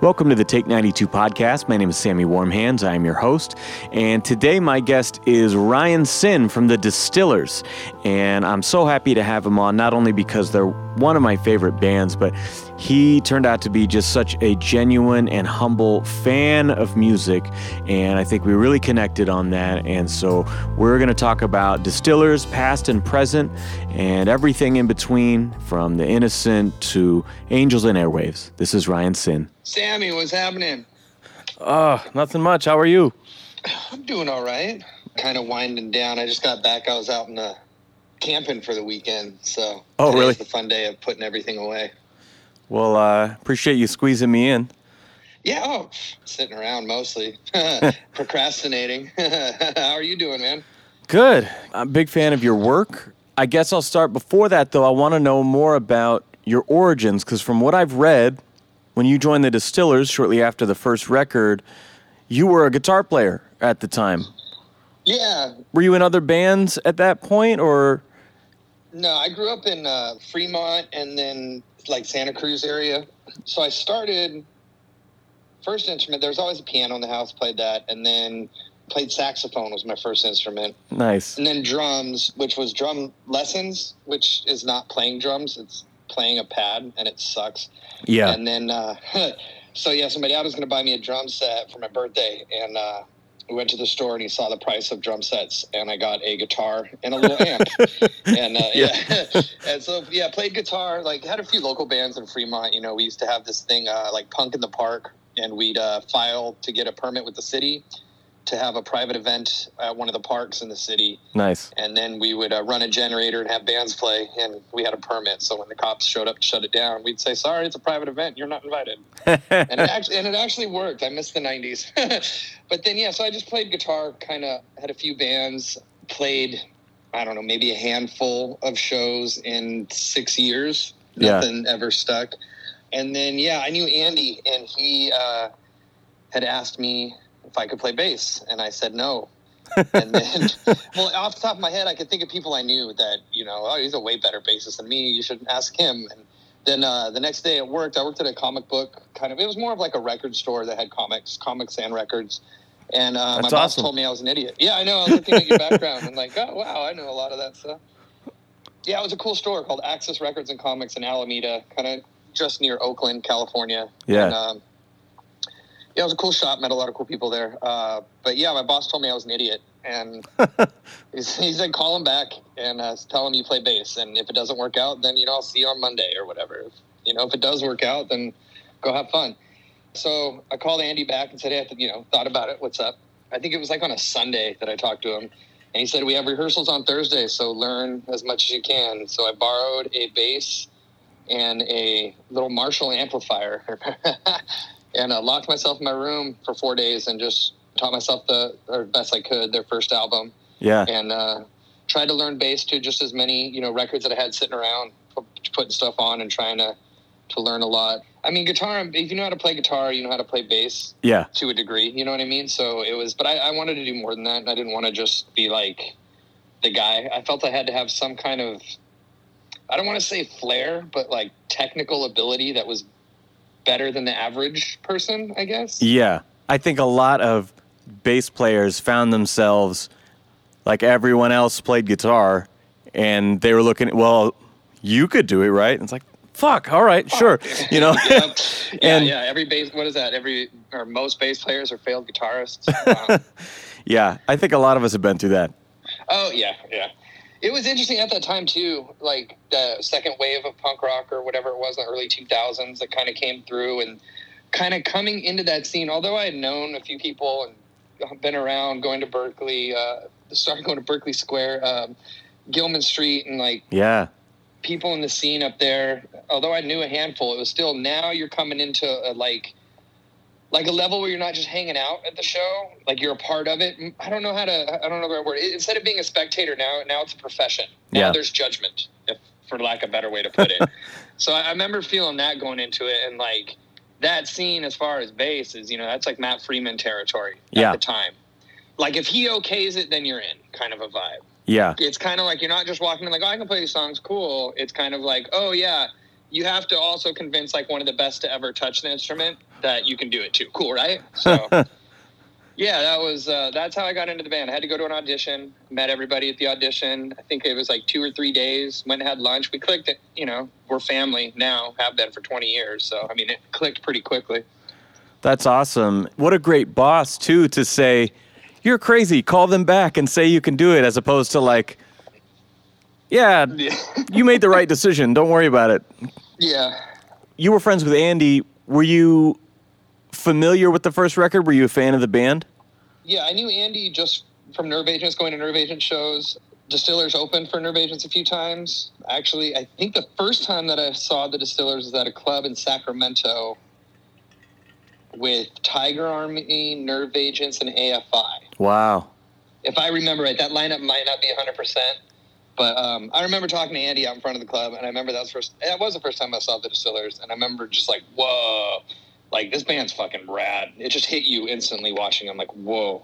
Welcome to the Take 92 podcast. My name is Sammy Warmhands. I am your host. And today, my guest is Ryan Sinn from the Distillers. And I'm so happy to have him on, not only because they're one of my favorite bands, but he turned out to be just such a genuine and humble fan of music. And I think we really connected on that. And so we're going to talk about Distillers, past and present, and everything in between, from the innocent to angels and airwaves. This is Ryan Sinn. Sammy, what's happening? Oh, nothing much. How are you? I'm doing all right. Kind of winding down. I just got back. I was out in the camping for the weekend, so oh, really? The fun day of putting everything away. Well, uh, appreciate you squeezing me in. Yeah, oh, sitting around mostly, procrastinating. How are you doing, man? Good. I'm a big fan of your work. I guess I'll start before that, though. I want to know more about your origins, because from what I've read, when you joined the Distillers shortly after the first record, you were a guitar player at the time. Yeah. Were you in other bands at that point, or? No, I grew up in uh, Fremont and then like Santa Cruz area. So I started first instrument. There was always a piano in the house. Played that, and then played saxophone was my first instrument. Nice. And then drums, which was drum lessons, which is not playing drums. It's playing a pad, and it sucks. Yeah. And then, uh, so yeah, so my dad was going to buy me a drum set for my birthday, and uh, we went to the store and he saw the price of drum sets, and I got a guitar and a little amp, and uh, yeah, yeah. and so yeah, played guitar. Like had a few local bands in Fremont. You know, we used to have this thing uh, like Punk in the Park, and we'd uh, file to get a permit with the city to have a private event at one of the parks in the city. Nice. And then we would uh, run a generator and have bands play, and we had a permit. So when the cops showed up to shut it down, we'd say, "Sorry, it's a private event. You're not invited." and it actually and it actually worked. I missed the '90s, but then yeah, so I just played guitar. Kind of had a few bands. Played, I don't know, maybe a handful of shows in six years. Nothing yeah. ever stuck. And then yeah, I knew Andy, and he uh, had asked me if I could play bass, and I said no. and then, well, off the top of my head, I could think of people I knew that you know, oh, he's a way better bassist than me. You should ask him. And then uh, the next day at work, I worked at a comic book kind of. It was more of like a record store that had comics, comics and records. And uh, my boss awesome. told me I was an idiot. Yeah, I know. I was looking at your background and like, oh wow, I know a lot of that stuff. Yeah, it was a cool store called Access Records and Comics in Alameda, kind of just near Oakland, California. Yeah. And, um, yeah, it was a cool shop. Met a lot of cool people there. Uh, but yeah, my boss told me I was an idiot, and he said call him back and uh, tell him you play bass, and if it doesn't work out, then you know I'll see you on Monday or whatever. If, you know, if it does work out, then go have fun. So I called Andy back and said, hey, you know, thought about it. What's up? I think it was like on a Sunday that I talked to him, and he said we have rehearsals on Thursday, so learn as much as you can. So I borrowed a bass and a little Marshall amplifier. and uh, locked myself in my room for four days and just taught myself the or best I could their first album. Yeah. And uh, tried to learn bass to just as many you know records that I had sitting around, putting stuff on and trying to to learn a lot. I mean, guitar. If you know how to play guitar, you know how to play bass. Yeah. To a degree, you know what I mean. So it was, but I, I wanted to do more than that. And I didn't want to just be like the guy. I felt I had to have some kind of I don't want to say flair, but like technical ability that was better than the average person, I guess. Yeah. I think a lot of bass players found themselves like everyone else played guitar and they were looking at, well, you could do it, right? And it's like, fuck, all right, fuck. sure. You know? yeah. and yeah, every bass, what is that? Every, or most bass players are failed guitarists. Wow. yeah. I think a lot of us have been through that. Oh, yeah, yeah it was interesting at that time too like the second wave of punk rock or whatever it was in the early 2000s that kind of came through and kind of coming into that scene. Although i had known a few people and been around going to berkeley uh, started going to berkeley square um, gilman street and like yeah. people in the scene up there. Although i knew a handful it was still now you're coming into a, like like a level where you're not just hanging out at the show, like you're a part of it. I don't know how to. I don't know the right word. Instead of being a spectator, now now it's a profession. Now yeah. there's judgment, if for lack of a better way to put it. so I, remember feeling that going into it, and like that scene as far as bass is, you know, that's like Matt Freeman territory at yeah. the time. Like if he okays it, then you're in, kind of a vibe. Yeah. It's kind of like you're not just walking in like, oh, I can play these songs, cool. It's kind of like, oh yeah, you have to also convince like one of the best to ever touch the instrument that you can do it too. Cool, right? So yeah, that was uh, that's how I got into the band. I had to go to an audition, met everybody at the audition. I think it was like two or three days. Went and had lunch. We clicked. It, you know, we're family now. Have been for twenty years. So I mean, it clicked pretty quickly. That's awesome. What a great boss too to say, "You're crazy. Call them back and say you can do it," as opposed to like, "Yeah, Yeah. you made the right decision. Don't worry about it." yeah. You were friends with Andy. Were you familiar with the first record? Were you a fan of the band? Yeah, I knew Andy just from Nerve Agents, going to Nerve Agent shows. Distillers opened for Nerve Agents a few times. Actually, I think the first time that I saw the Distillers was at a club in Sacramento with Tiger Army, Nerve Agents, and AFI. Wow. If I remember right, that lineup might not be 100%. But um, I remember talking to Andy out in front of the club, and I remember that was first. That was the first time I saw the Distillers, and I remember just like, whoa, like this band's fucking rad. It just hit you instantly watching. I'm like, whoa,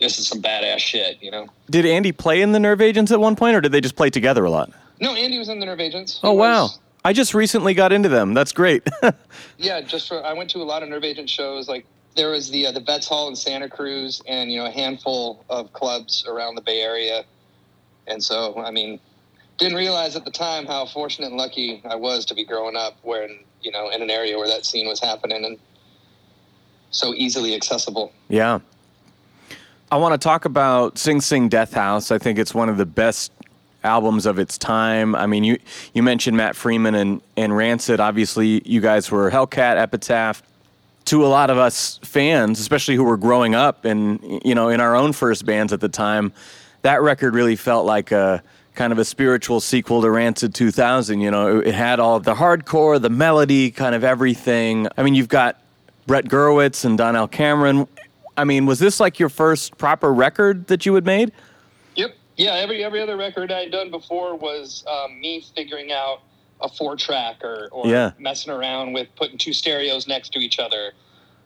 this is some badass shit, you know? Did Andy play in the Nerve Agents at one point, or did they just play together a lot? No, Andy was in the Nerve Agents. He Oh wow. was- I just recently got into them. That's great. yeah, just for I went to a lot of Nerve Agent shows. Like there was the uh, the Vets Hall in Santa Cruz, and you know a handful of clubs around the Bay Area. And so, I mean, didn't realize at the time how fortunate and lucky I was to be growing up where you know in an area where that scene was happening and so easily accessible. Yeah. I want to talk about Sing Sing Death House. I think it's one of the best albums of its time. I mean, you you mentioned Matt Freeman and, and Rancid. Obviously, you guys were Hellcat, Epitaph. To a lot of us fans, especially who were growing up and you know in our own first bands at the time, that record really felt like a kind of a spiritual sequel to Rancid 2000. You know, it, had all of the hardcore, the melody, kind of everything. I mean, you've got Brett Gurewitz and Donnell Cameron. I mean, was this like your first proper record that you had made? Yep. Yeah. Every every other record I'd done before was um, me figuring out a four track or, or Yeah. messing around with putting two stereos next to each other.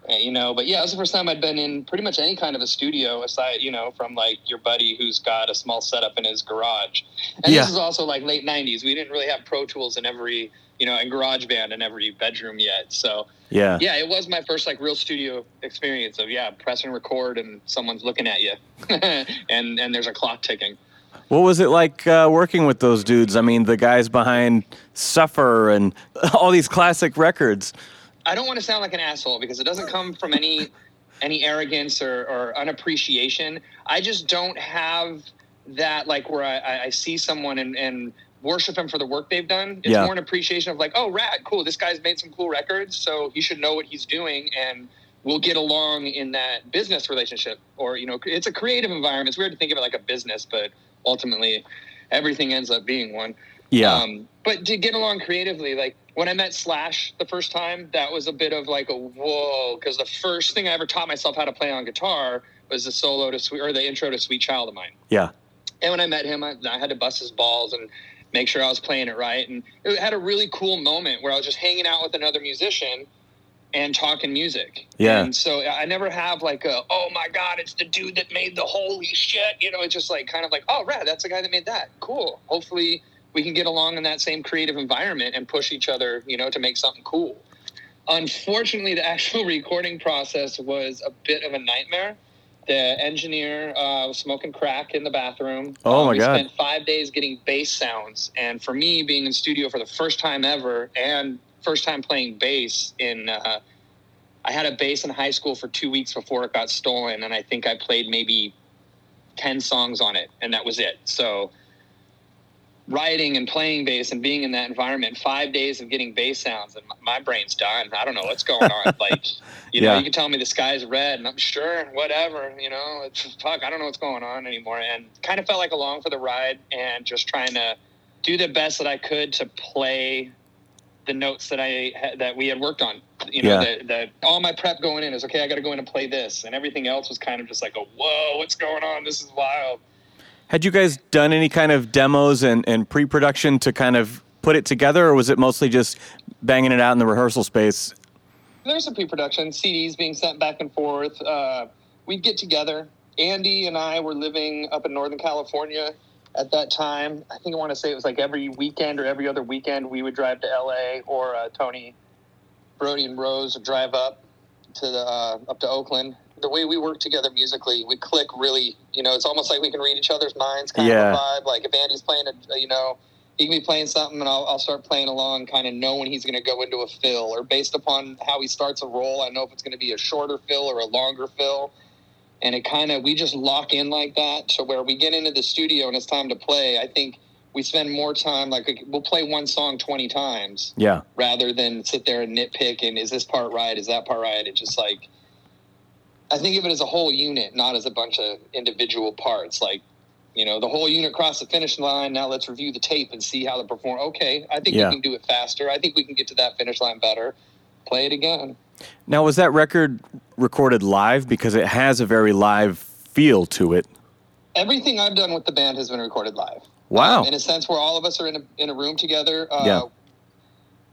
Uh, you know, but yeah, it was the first time I'd been in pretty much any kind of a studio aside, you know, from like your buddy who's got a small setup in his garage. And Yeah. this is also like late '90s. We didn't really have Pro Tools in every, you know, and GarageBand in every bedroom yet. So Yeah. yeah, it was my first like real studio experience of yeah, press and record and someone's looking at you, and and there's a clock ticking. What was it like uh, working with those dudes? I mean, the guys behind Suffer and all these classic records. I don't want to sound like an asshole because it doesn't come from any any arrogance or, or unappreciation. I just don't have that like where I- I, see someone and, and worship them for the work they've done. It's Yeah. more an appreciation of like, oh, rad, cool. This guy's made some cool records, so he should know what he's doing, and we'll get along in that business relationship. Or you know, it's a creative environment. It's weird to think of it like a business, but ultimately, everything ends up being one. Yeah. Um, but to get along creatively, like when I met Slash the first time, that was a bit of like a whoa, because the first thing I ever taught myself how to play on guitar was the solo to sweet or the intro to Sweet Child of Mine. yeah. And when I met him, I, I had to bust his balls and make sure I was playing it right. And it had a really cool moment where I was just hanging out with another musician and talking music. Yeah. And so I never have like a, oh my God, it's the dude that made the holy shit. You know, it's just like kind of like, oh, rad, that's the guy that made that. Cool. Hopefully we can get along in that same creative environment and push each other, you know, to make something cool. Unfortunately, the actual recording process was a bit of a nightmare. The engineer uh, was smoking crack in the bathroom. Oh, Um, my we God. spent five days getting bass sounds, and for me, being in studio for the first time ever and first time playing bass in, uh, I had a bass in high school for two weeks before it got stolen, and I think I played maybe ten songs on it, and that was it. So writing and playing bass and being in that environment, five days of getting bass sounds, and my, brain's done. I don't know what's going on. like, you know, Yeah. you can tell me the sky's red, and I'm sure, whatever. You know, it's fuck. I don't know what's going on anymore, and kind of felt like along for the ride, and just trying to do the best that I could to play the notes that I that we had worked on. You know, Yeah. the, the all my prep going in is okay. I got to go in and play this, and everything else was kind of just like a whoa, what's going on? This is wild. Had you guys done any kind of demos and, and pre production to kind of put it together, or was it mostly just banging it out in the rehearsal space? There's some pre-production CDs being sent back and forth. Uh, we'd get together. Andy and I were living up in Northern California at that time. I think I want to say it was like every weekend or every other weekend we would drive to LA or uh, Tony, Brody, and Rose would drive up to the uh, up to Oakland. The way we work together musically, we click really. You know, it's almost like we can read each other's minds, kind Yeah. of a vibe. Like if Andy's playing a, you know, he can be playing something, and I'll, I'll start playing along, kind of know when he's going to go into a fill, or based upon how he starts a roll, I know if it's going to be a shorter fill or a longer fill and it kind of we just lock in like that to where we get into the studio and it's time to play i think we spend more time like we'll play one song 20 times Yeah. rather than sit there and nitpick and is this part right is that part right it's just like i think of it as a whole unit not as a bunch of individual parts like you know the whole unit crossed the finish line now let's review the tape and see how the perform okay i think Yeah. we can do it faster i think we can get to that finish line better play it again Now, was that record recorded live? Because it has a very live feel to it. everything I've done with the band has been recorded live. Wow. Um, in a sense, where all of us are in a, in a room together. Uh, Yeah.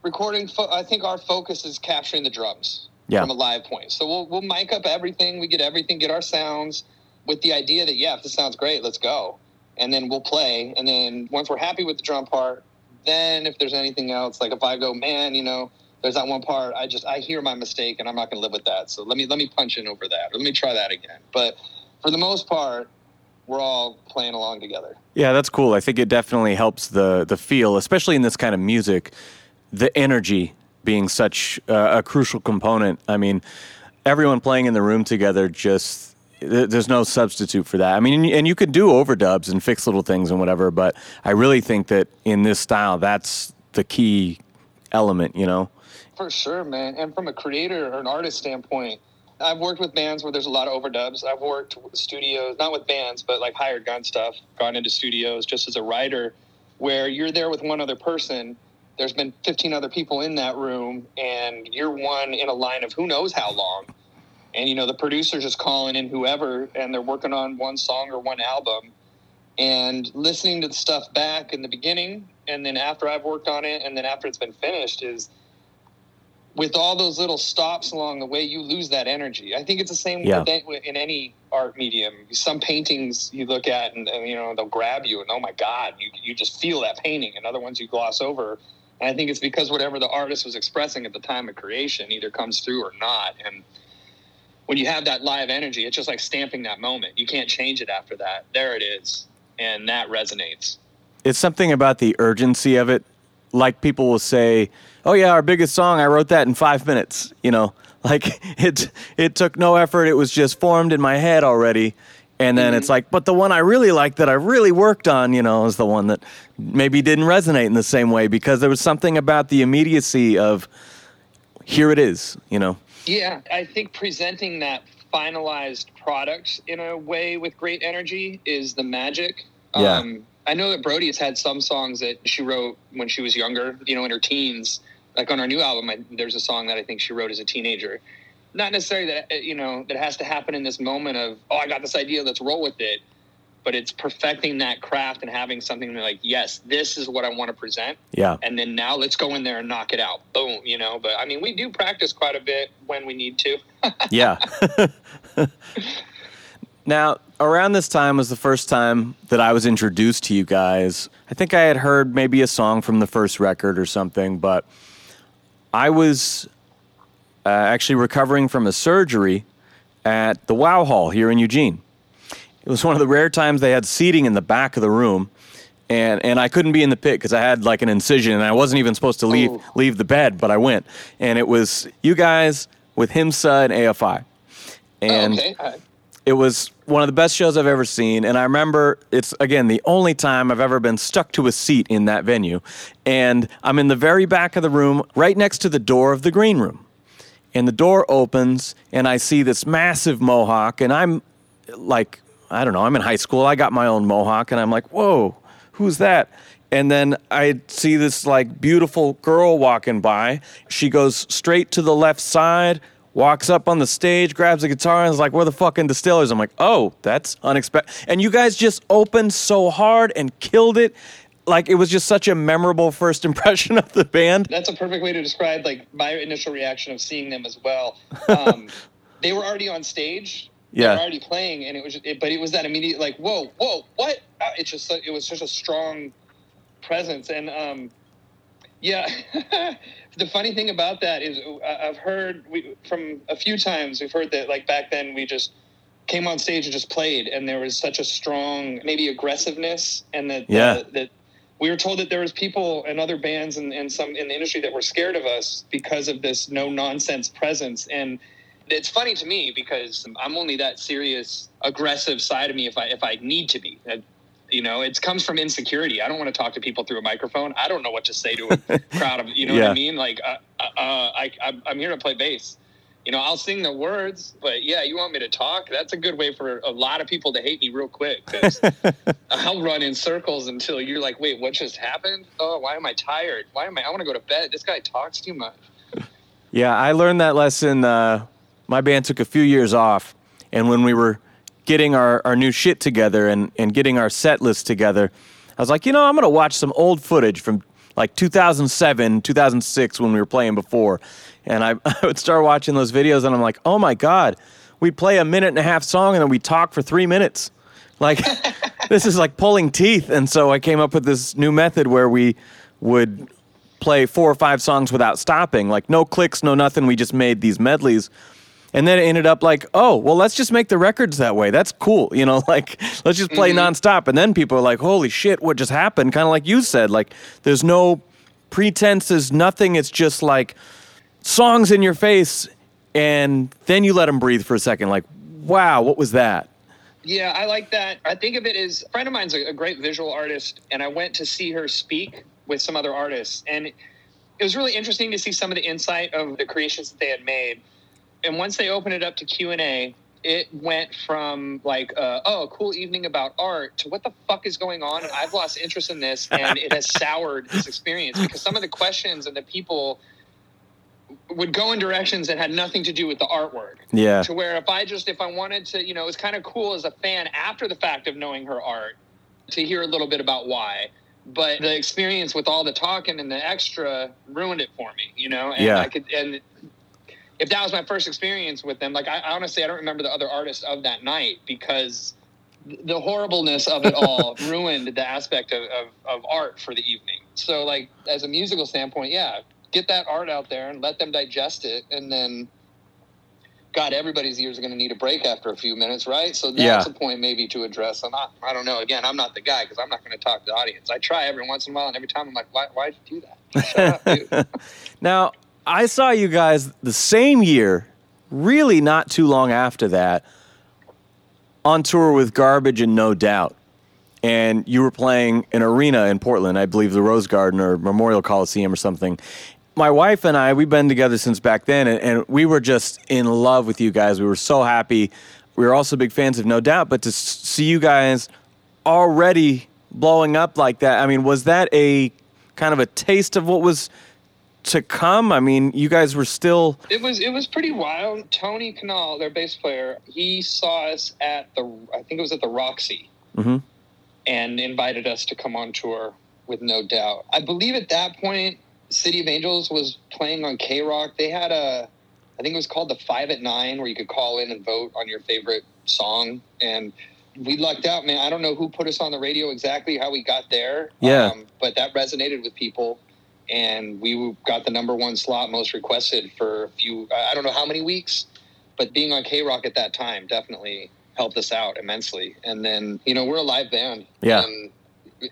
Recording, fo- I think our focus is capturing the drums Yeah. from a live point. So we'll, we'll mic up everything. We get everything, get our sounds with the idea that, yeah, if this sounds great, let's go. And then we'll play. And then once we're happy with the drum part, then if there's anything else, like if I go, man, you know, there's that one part, I just, I hear my mistake and I'm not going to live with that. So let me, let me punch in over that or let me try that again. But for the most part, we're all playing along together. Yeah, that's cool. I think it definitely helps the the feel, especially in this kind of music, the energy being such a crucial component. I mean, everyone playing in the room together just there's no substitute for that. I mean, and you- and you could do overdubs and fix little things and whatever, but I really think that in this style, that's the key element. You know? For sure, man. And from a creator or an artist standpoint, I've worked with bands where there's a lot of overdubs. I've worked with studios, not with bands, but like hired gun stuff, gone into studios just as a writer where you're there with one other person. There's been 15 other people in that room, and you're one in a line of who knows how long. And, you know, the producer's just calling in whoever, and they're working on one song or one album. And listening to the stuff back in the beginning, and then after I've worked on it, and then after it's been finished, is with all those little stops along the way, you lose that energy. I think it's the same Yeah. with in any art medium. Some paintings you look at and, and, you know they'll grab you and oh my god, you you just feel that painting. And other ones you gloss over. And I think it's because whatever the artist was expressing at the time of creation either comes through or not. And when you have that live energy, it's just like stamping that moment. You can't change it after that. There it is, and that resonates. it's something about the urgency of it. Like people will say, "Oh yeah, our biggest song, I wrote that in five minutes." You know, like it it took no effort. It was just formed in my head already. And then it's like, but the one I really liked that I really worked on, you know, is the one that maybe didn't resonate in the same way because there was something about the immediacy of here it is, you know. Yeah, I think presenting that finalized product in a way with great energy is the magic. Yeah. Um, I know that Brody has had some songs that she wrote when she was younger, you know, in her teens. Like on our new album, I, there's a song that I think she wrote as a teenager. Not necessarily that, uh, you know, that has to happen in this moment of, oh, I got this idea, let's roll with it. But it's perfecting that craft and having something like, yes, this is what I want to present Yeah. and then now let's go in there and knock it out. Boom, you know. But I mean, we do practice quite a bit when we need to. Yeah. now, around this time was the first time that I was introduced to you guys. I think I had heard maybe a song from the first record or something, but I was uh, actually recovering from a surgery at the Wow Hall here in Eugene. It was one of the rare times they had seating in the back of the room. And, and I couldn't be in the pit because I had like an incision and I wasn't even supposed to leave Oh. leave the bed, but I went. And it was you guys with HIMSA and AFI. And Oh, okay. Uh, it was one of the best shows I've ever seen. And I remember it's, again, the only time I've ever been stuck to a seat in that venue. And I'm in the very back of the room, right next to the door of the green room. And the door opens, and I see this massive mohawk. And I'm like, I don't know, I'm in high school. I got my own mohawk, and I'm like, whoa, who's that? And then I see this like beautiful girl walking by. She goes straight to the left side, walks up on the stage, grabs a guitar, and is like, "We're the fucking distillers." I'm like, "Oh, that's unexpected." And you guys just opened so hard and killed it. Like it was just such a memorable first impression of the band. that's a perfect way to describe like my initial reaction of seeing them as well. Um, they were already on stage Yeah, They were already playing, and it was, just, it, but it was that immediate like, whoa, whoa, what? Uh, It's just, it was such a strong presence, and um, yeah. the funny thing about that is, I- I've heard we, from a few times we've heard that like back then we just came on stage and just played, and there was such a strong maybe aggressiveness, and that Yeah. uh, that we were told that there was people and other bands and, and some in the industry that were scared of us because of this no nonsense presence and it's funny to me because I'm only that serious, aggressive side of me if I if I need to be. You know, it comes from insecurity. I don't want to talk to people through a microphone. I don't know what to say to a crowd of. You know what I mean? Like, uh, uh, uh, I, I'm here to play bass. You know, I'll sing the words, but yeah, you want me to talk? That's a good way for a lot of people to hate me real quick. 'cause I'll run in circles until you're like, wait, what just happened? Oh, why am I tired? Why am I? I want to go to bed. This guy talks too much. Yeah, I learned that lesson. Uh, my band took a few years off, and when we were getting our, our new shit together and, and getting our set list together, I was like, you know, I'm going to watch some old footage from like 2007, 2006 when we were playing before. And I, I would start watching those videos, and I'm like, oh my God, we play a minute and a half song, and then we talk for three minutes. Like, this is like pulling teeth. And so I came up with this new method where we would play four or five songs without stopping, like no clicks, no nothing. We just made these medleys. And then it ended up like, oh, well, let's just make the records that way. That's cool. You know, like, let's just play mm-hmm. nonstop. And then people are like, holy shit, what just happened? Kind of like you said, like, there's no pretenses, nothing. It's just like songs in your face. And then you let them breathe for a second. Like, wow, what was that? Yeah, I like that. I think of it as a friend of mine's a, a great visual artist, and I went to see her speak with some other artists, and it was really interesting to see some of the insight of the creations that they had made. And once they opened it up to Q and A, it went from like, uh, "Oh, a cool evening about art" to "What the fuck is going on?" And I've lost interest in this, and it has soured this experience because some of the questions and the people would go in directions that had nothing to do with the artwork Yeah. to where if I just if I wanted to, you know, it was kind of cool as a fan after the fact of knowing her art to hear a little bit about why. But the experience with all the talking and the extra ruined it for me, you know. And Yeah. I could and if that was my first experience with them, like I, I honestly I don't remember the other artists of that night because the horribleness of it all ruined the aspect of, of, of art for the evening. So like as a musical standpoint, yeah, get that art out there and let them digest it and then God, everybody's ears are going to need a break after a few minutes, right? So that's Yeah. a point maybe to address. I'm not, I don't know. Again, I'm not the guy because I'm not going to talk to the audience. I try every once in a while, and every time I'm like, why, why'd you do that? Shut up, dude. Now, I saw you guys the same year, really not too long after that, on tour with Garbage and No Doubt. And you were playing an arena in Portland, I believe the Rose Garden or Memorial Coliseum or something. My wife and I, we've been together since back then, and, and we were just in love with you guys. We were so happy. We were also big fans of No Doubt, but to s- see you guys already blowing up like that, I mean, was that a kind of a taste of what was to come? I mean, you guys were still It was it was pretty wild. Tony Kanal, their bass player, he saw us at the I think it was at the Roxy, Mhm. and invited us to come on tour with No Doubt. I believe at that point, City of Angels was playing on K Rock. They had a I think it was called the Five at Nine, where you could call in and vote on your favorite song. And we lucked out, man. I don't know who put us on the radio exactly, how we got there. Yeah. Um, but that resonated with people. And we got the number one slot most requested for a few, I don't know how many weeks, but being on K Rock at that time definitely helped us out immensely. And then, you know, we're a live band. Yeah. And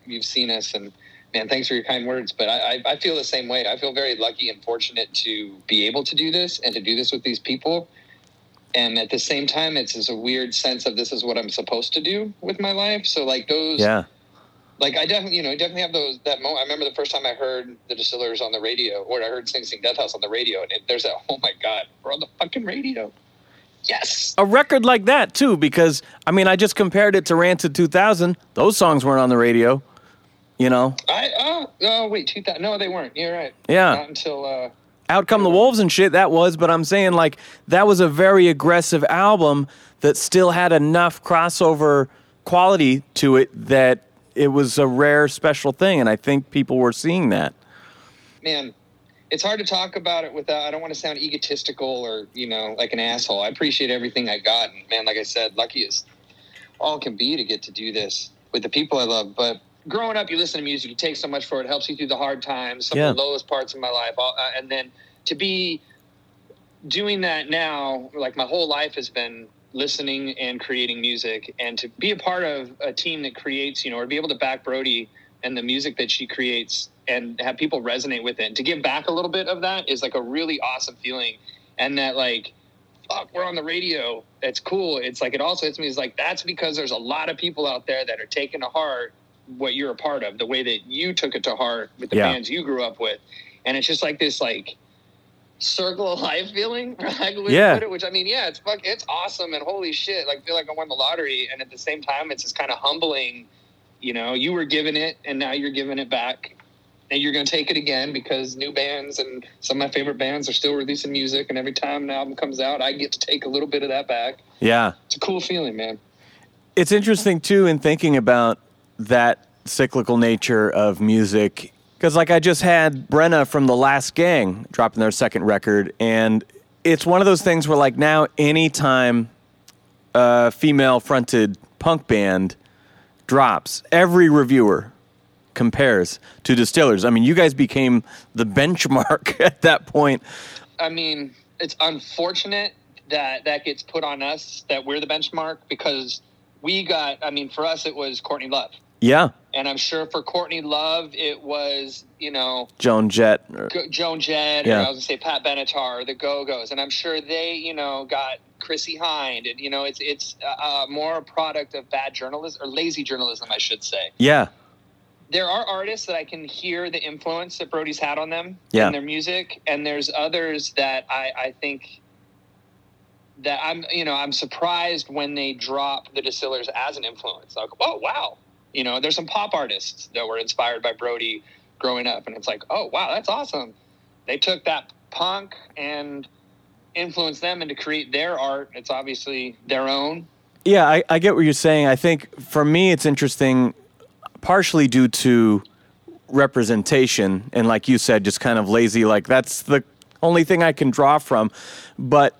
you've seen us and man, thanks for your kind words. But I, I, I feel the same way. I feel very lucky and fortunate to be able to do this and to do this with these people. And at the same time, it's just a weird sense of this is what I'm supposed to do with my life. So like those, yeah. like I definitely, you know, definitely have those that moment. I remember the first time I heard the Distillers on the radio, or I heard Sing Sing Death House on the radio, and it, there's that. Oh my God, we're on the fucking radio. Yes. A record like that too, because I mean, I just compared it to Rancid 2000. Those songs weren't on the radio, you know. I oh wait, two thousand. No, they weren't. You're right. Yeah. Not until uh, Out Come the Wolves and shit, that was, but I'm saying like that was a very aggressive album that still had enough crossover quality to it that it was a rare special thing and I think people were seeing that. man, it's hard to talk about it without. I don't want to sound egotistical or you know like an asshole. I appreciate everything I got, and man, like I said, lucky as all can be to get to do this with the people I love. But growing up, you listen to music, you take so much for it. it helps you through the hard times, some Yeah. of the lowest parts of my life, all, uh, and then to be doing that now, like my whole life has been listening and creating music, and to be a part of a team that creates, you know, or to be able to back Brody and the music that she creates and have people resonate with it, and to give back a little bit of that is like a really awesome feeling, and that like. Fuck, we're on the radio. It's cool. It's like it also hits me. It's like that's because there's a lot of people out there that are taking to heart what you're a part of, the way that you took it to heart with the Yeah. bands you grew up with, and it's just like this like circle of life feeling, right? Yeah. it, which I mean, yeah, it's fuck, it's awesome and holy shit, like feel like I won the lottery, and at the same time, it's just kind of humbling. You know, you were given it, and now you're giving it back, and you're gonna take it again because new bands and some of my favorite bands are still releasing music, and every time an album comes out, I get to take a little bit of that back. Yeah. It's a cool feeling, man. It's interesting too in thinking about that cyclical nature of music because like I just had Brenna from the Last Gang dropping their second record and it's one of those things where like now anytime a female fronted punk band drops every reviewer compares to distillers. I mean you guys became the benchmark at that point. I mean, it's unfortunate that that gets put on us that we're the benchmark because we got. I mean, for us, it was Courtney Love, Yeah. and I'm sure for Courtney Love, it was you know Joan Jett. or- Go- Joan Jett, Yeah. or I was gonna say Pat Benatar, the Go Go's, and I'm sure they you know got Chrissie Hynde, and you know it's it's uh, uh, more a product of bad journalism or lazy journalism, I should say. Yeah. there are artists that I can hear the influence that Brody's had on them Yeah. and their music, and there's others that I, I think that I'm you know I'm surprised when they drop the Distillers as an influence. Like, oh wow, you know, there's some pop artists that were inspired by Brody growing up, and it's like, oh wow, that's awesome. They took that punk and influenced them into create their art. It's obviously their own. Yeah, I, I get what you're saying. I think for me, it's interesting, partially due to representation, and like you said, just kind of lazy. Like that's the only thing I can draw from. But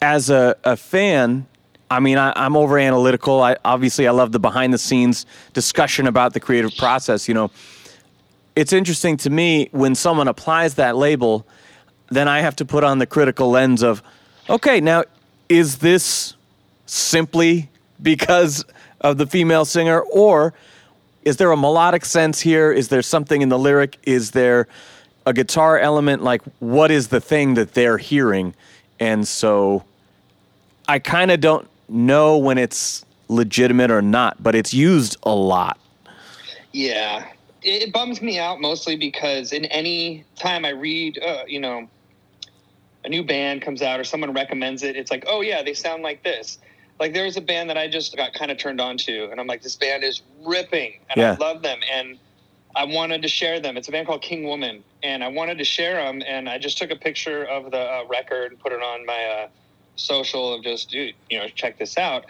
as a, a fan, I mean, I, I'm over analytical. I obviously I love the behind the scenes discussion about the creative process. You know, it's interesting to me when someone applies that label, then I have to put on the critical lens of, okay, now is this simply because of the female singer, or is there a melodic sense here? Is there something in the lyric? Is there a guitar element? Like, what is the thing that they're hearing? And so I kind of don't know when it's legitimate or not, but it's used a lot. Yeah, it, it bums me out mostly because in any time I read, uh, you know, a new band comes out or someone recommends it, it's like, oh yeah, they sound like this. Like there's a band that I just got kind of turned on to, and I'm like, this band is ripping, and Yeah. I love them, and I wanted to share them. It's a band called King Woman, and I wanted to share them, and I just took a picture of the uh, record and put it on my uh, social of just, dude, you know, check this out.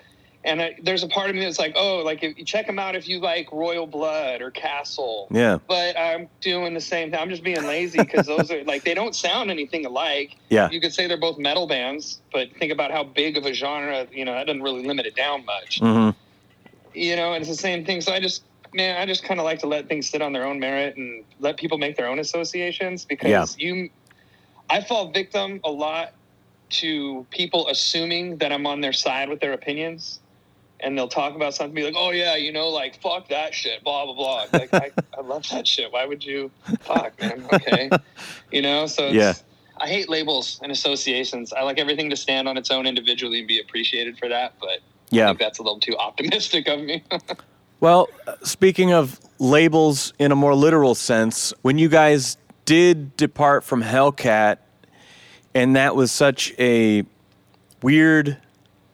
And I, there's a part of me that's like, oh, like if you check them out if you like Royal Blood or Castle. Yeah. But I'm doing the same thing. I'm just being lazy because those are like they don't sound anything alike. Yeah. You could say they're both metal bands, but think about how big of a genre. You know, that doesn't really limit it down much. hmm You know, and it's the same thing. So I just, man, I just kind of like to let things sit on their own merit and let people make their own associations because Yeah. you, I fall victim a lot to people assuming that I'm on their side with their opinions. And they'll talk about something, be like, "Oh yeah, you know, like fuck that shit, blah blah blah." Like I, I love that shit. Why would you? Fuck, man. Okay, you know. So it's, Yeah. I hate labels and associations. I like everything to stand on its own individually and be appreciated for that. But I Yeah. think that's a little too optimistic of me. Well, uh, speaking of labels in a more literal sense, when you guys did depart from Hellcat, and that was such a weird,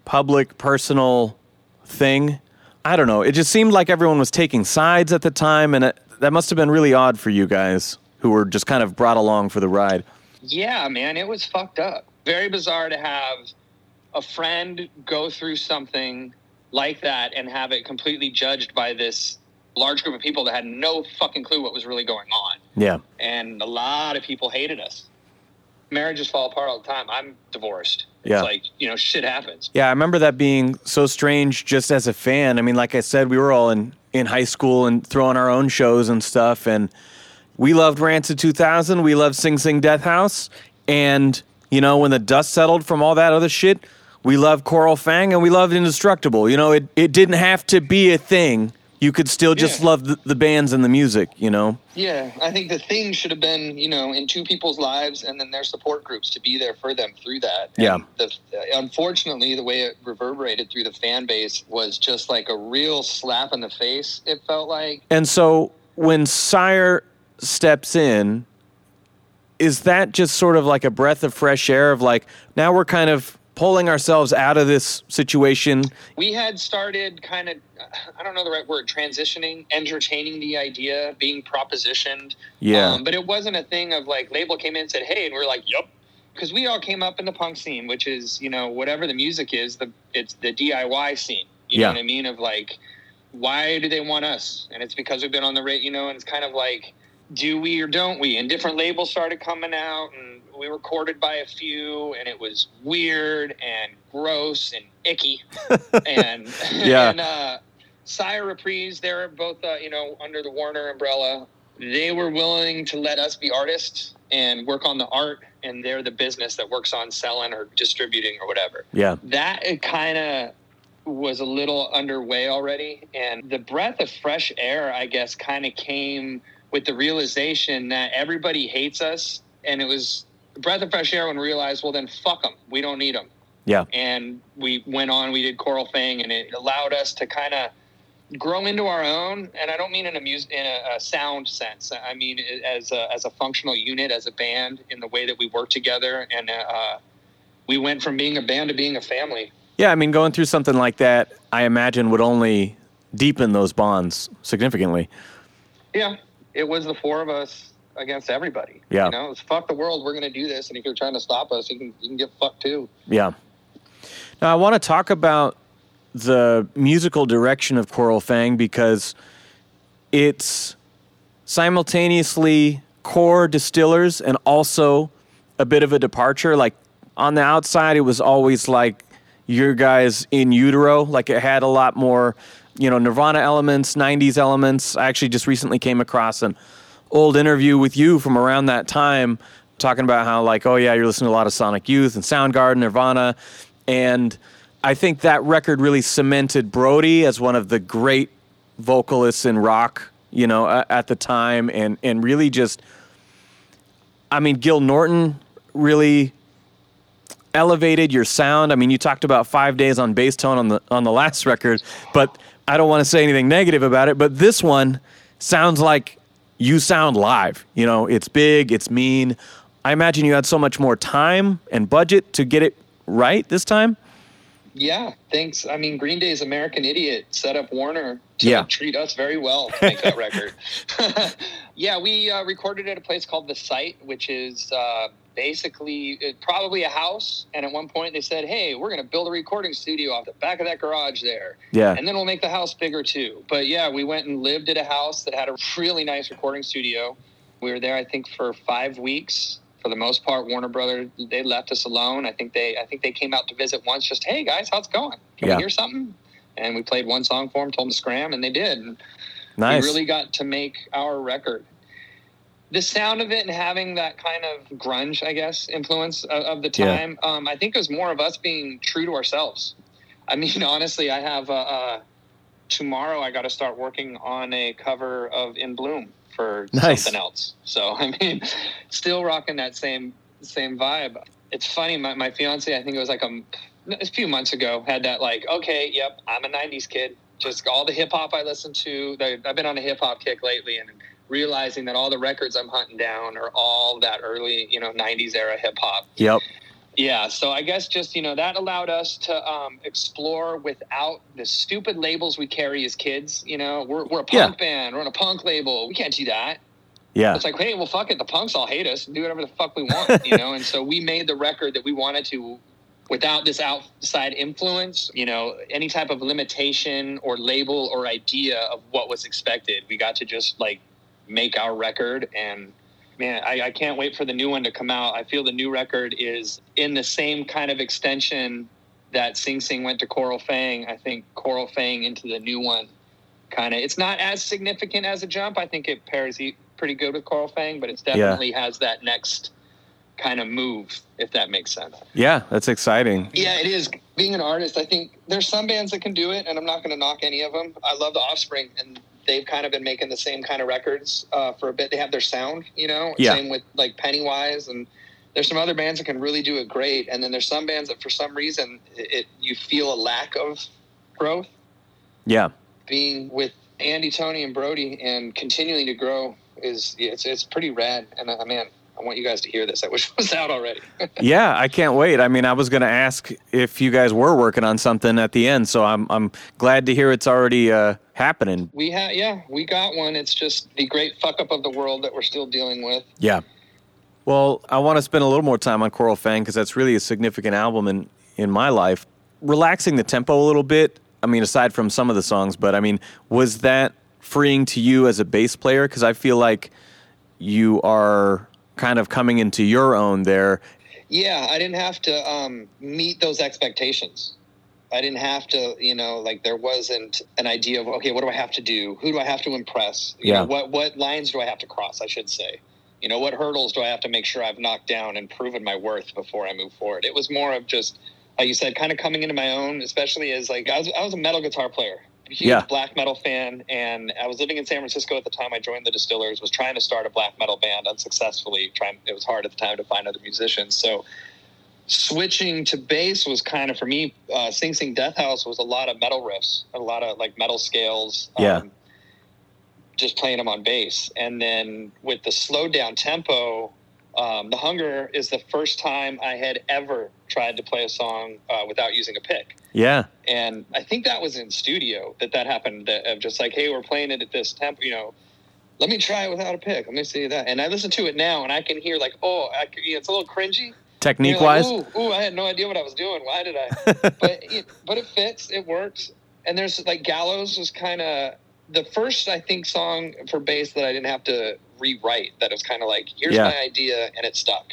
public, personal thing, I don't know. It just seemed like everyone was taking sides at the time, and it, that must have been really odd for you guys who were just kind of brought along for the ride. yeah, man, it was fucked up. Very bizarre to have a friend go through something like that and have it completely judged by this large group of people that had no fucking clue what was really going on. Yeah. and a lot of people hated us. Marriages fall apart all the time. I'm divorced. It's Yeah. like you know, shit happens. Yeah, I remember that being so strange just as a fan. I mean, like I said, we were all in, in high school and throwing our own shows and stuff. And we loved Rancid 2000. We loved Sing Sing Death House. And, you know, when the dust settled from all that other shit, we loved Coral Fang and we loved Indestructible. You know, it, it didn't have to be a thing. You could still just Yeah. love the, the bands and the music, you know? Yeah, I think the thing should have been, you know, in two people's lives and then their support groups to be there for them through that. Yeah. The, uh, unfortunately, the way it reverberated through the fan base was just like a real slap in the face, it felt like. And so when Sire steps in, is that just sort of like a breath of fresh air of like, now we're kind of pulling ourselves out of this situation? We had started kind of, I don't know the right word, transitioning, entertaining the idea, being propositioned. Yeah. Um, but it wasn't a thing of like, label came in and said, hey, and we are like, yep. Because we all came up in the punk scene, which is, you know, whatever the music is, the it's the DIY scene. You Yeah. know what I mean? Of like, why do they want us? And it's because we've been on the rate, you know, and it's kind of like, do we or don't we? And different labels started coming out, and we were courted by a few, and it was weird and gross and icky. and Yeah. and uh, Sire Reprise, they're both, uh, you know, under the Warner umbrella. They were willing to let us be artists and work on the art, and they're the business that works on selling or distributing or whatever Yeah. that kind of was a little underway already and the breath of fresh air i guess kind of came with the realization that everybody hates us and it was breath of fresh air and realized well then fuck them we don't need them Yeah. and we went on we did coral fang and it allowed us to kind of grow into our own. And i don't mean in a music in a, a sound sense. I mean as a, as a functional unit as a band in the way that we work together. And uh, we went from being a band to being a family. Yeah. I mean, going through something like that, I imagine would only deepen those bonds significantly. yeah. It was the four of us against everybody Yeah. you know it's fuck the world we're going to do this and if you're trying to stop us you can you can get fucked too Yeah. Now, I want to talk about the musical direction of Coral Fang because it's simultaneously core distillers and also a bit of a departure. Like on the outside, it was always like your guys in utero, like it had a lot more, you know, Nirvana elements, 90s elements. I actually just recently came across an old interview with you from around that time talking about how like oh yeah you're listening to a lot of sonic youth and soundgarden nirvana. And i think that record really cemented brody as one of the great vocalists in rock you know at the time. And and really just i mean gil norton really elevated your sound. I mean you talked about five days on bass tone on the on the last record but i don't want to say anything negative about it but this one sounds like you sound live. You know, it's big, it's mean. I imagine you had so much more time and budget to get it right this time. yeah thanks i mean green day's american idiot set up warner to Yeah. treat us very well to make that record yeah we uh, recorded at a place called the site which is uh, basically probably a house and at one point they said hey we're going to build a recording studio off the back of that garage there Yeah. and then we'll make the house bigger too. But yeah, we went and lived at a house that had a really nice recording studio. We were there, I think, for five weeks. For the most part, Warner Brothers they left us alone. I think they I think they came out to visit once. Just hey guys, how's it going? Can Yeah. we hear something? And we played one song for them, told them to scram, and they did. Nice. we really got to make our record. The sound of it and having that kind of grunge, I guess, influence of, of the Yeah. time, um, I think it was more of us being true to ourselves. I mean, honestly, I have uh, uh, tomorrow. I got to start working on a cover of In Bloom for Nice. something else. So I mean, still rocking that same same vibe. It's funny. My my fiance, I think it was like a, a few months ago, had that like, okay, yep, I'm a '90s kid. Just all the hip hop I listen to. I've been on a hip hop kick lately, and realizing that all the records I'm hunting down are all that early, you know, '90s era hip hop. Yep. Yeah, so I guess just you know that allowed us to um, explore without the stupid labels we carry as kids. You know, we're we're a punk band, we're on a punk label. We can't do that. Yeah. It's like, hey, well, fuck it. The punks all hate us. Do whatever the fuck we want, you know. And so we made the record that we wanted to, without this outside influence. You know, any type of limitation or label or idea of what was expected. We got to just like make our record. And man, I, I can't wait for the new one to come out. I feel the new record is in the same kind of extension that Sing Sing went to Coral Fang. I think Coral Fang into the new one kind of it's not as significant as a jump. I think it pairs pretty good with Coral Fang, but it's definitely yeah. has that next kind of move, if that makes sense. Yeah, that's exciting. Yeah, it is. Being an artist, I think there's some bands that can do it, and I'm not going to knock any of them. I love the Offspring, and they've kind of been making the same kind of records uh, for a bit. They have their sound, you know. Yeah. Same with like Pennywise, and there's some other bands that can really do it great, and then there's some bands that for some reason it, it you feel a lack of growth. Yeah. Being with Andy, Tony, and Brody, and continuing to grow is it's it's pretty rad. And uh, man, I want you guys to hear this. I wish it was out already. yeah, I can't wait. I mean, I was going to ask if you guys were working on something at the end, so I'm I'm glad to hear it's already uh, happening. We have, yeah, we got one. It's just the great fuck up of the world that we're still dealing with. Yeah. Well, I want to spend a little more time on Coral Fang because that's really a significant album in in my life. Relaxing the tempo a little bit. I mean, aside from some of the songs, but I mean, was that freeing to you as a bass player? Because I feel like you are kind of coming into your own there. Yeah, I didn't have to um, meet those expectations. I didn't have to, you know, like there wasn't an idea of okay, what do I have to do? Who do I have to impress? You yeah. Know, what what lines do I have to cross? I should say. You know, what hurdles do I have to make sure I've knocked down and proven my worth before I move forward? It was more of just, like you said, kind of coming into my own, especially as like I was I was a metal guitar player huge yeah. black metal fan, and I was living in San Francisco at the time. I joined the Distillers. Was trying to start a black metal band unsuccessfully. Trying it was hard at the time to find other musicians. So switching to bass was kind of for me. Uh, Sing Sing Death House was a lot of metal riffs, a lot of like metal scales. Yeah. Um, just playing them on bass, and then with the slowed down tempo, um, the hunger is the first time I had ever tried to play a song uh, without using a pick. Yeah. And I think that was in studio that that happened. Of just like, hey, we're playing it at this tempo. You know, let me try it without a pick. Let me see that. And I listen to it now, and I can hear like, oh, I, it's a little cringy. Technique wise, ooh, ooh, I had no idea what I was doing. Why did I? but it, but it fits. It works. And there's like Gallows was kind of the first I think song for bass that I didn't have to rewrite. That it was kind of like, here's yeah. my idea, and it stuck.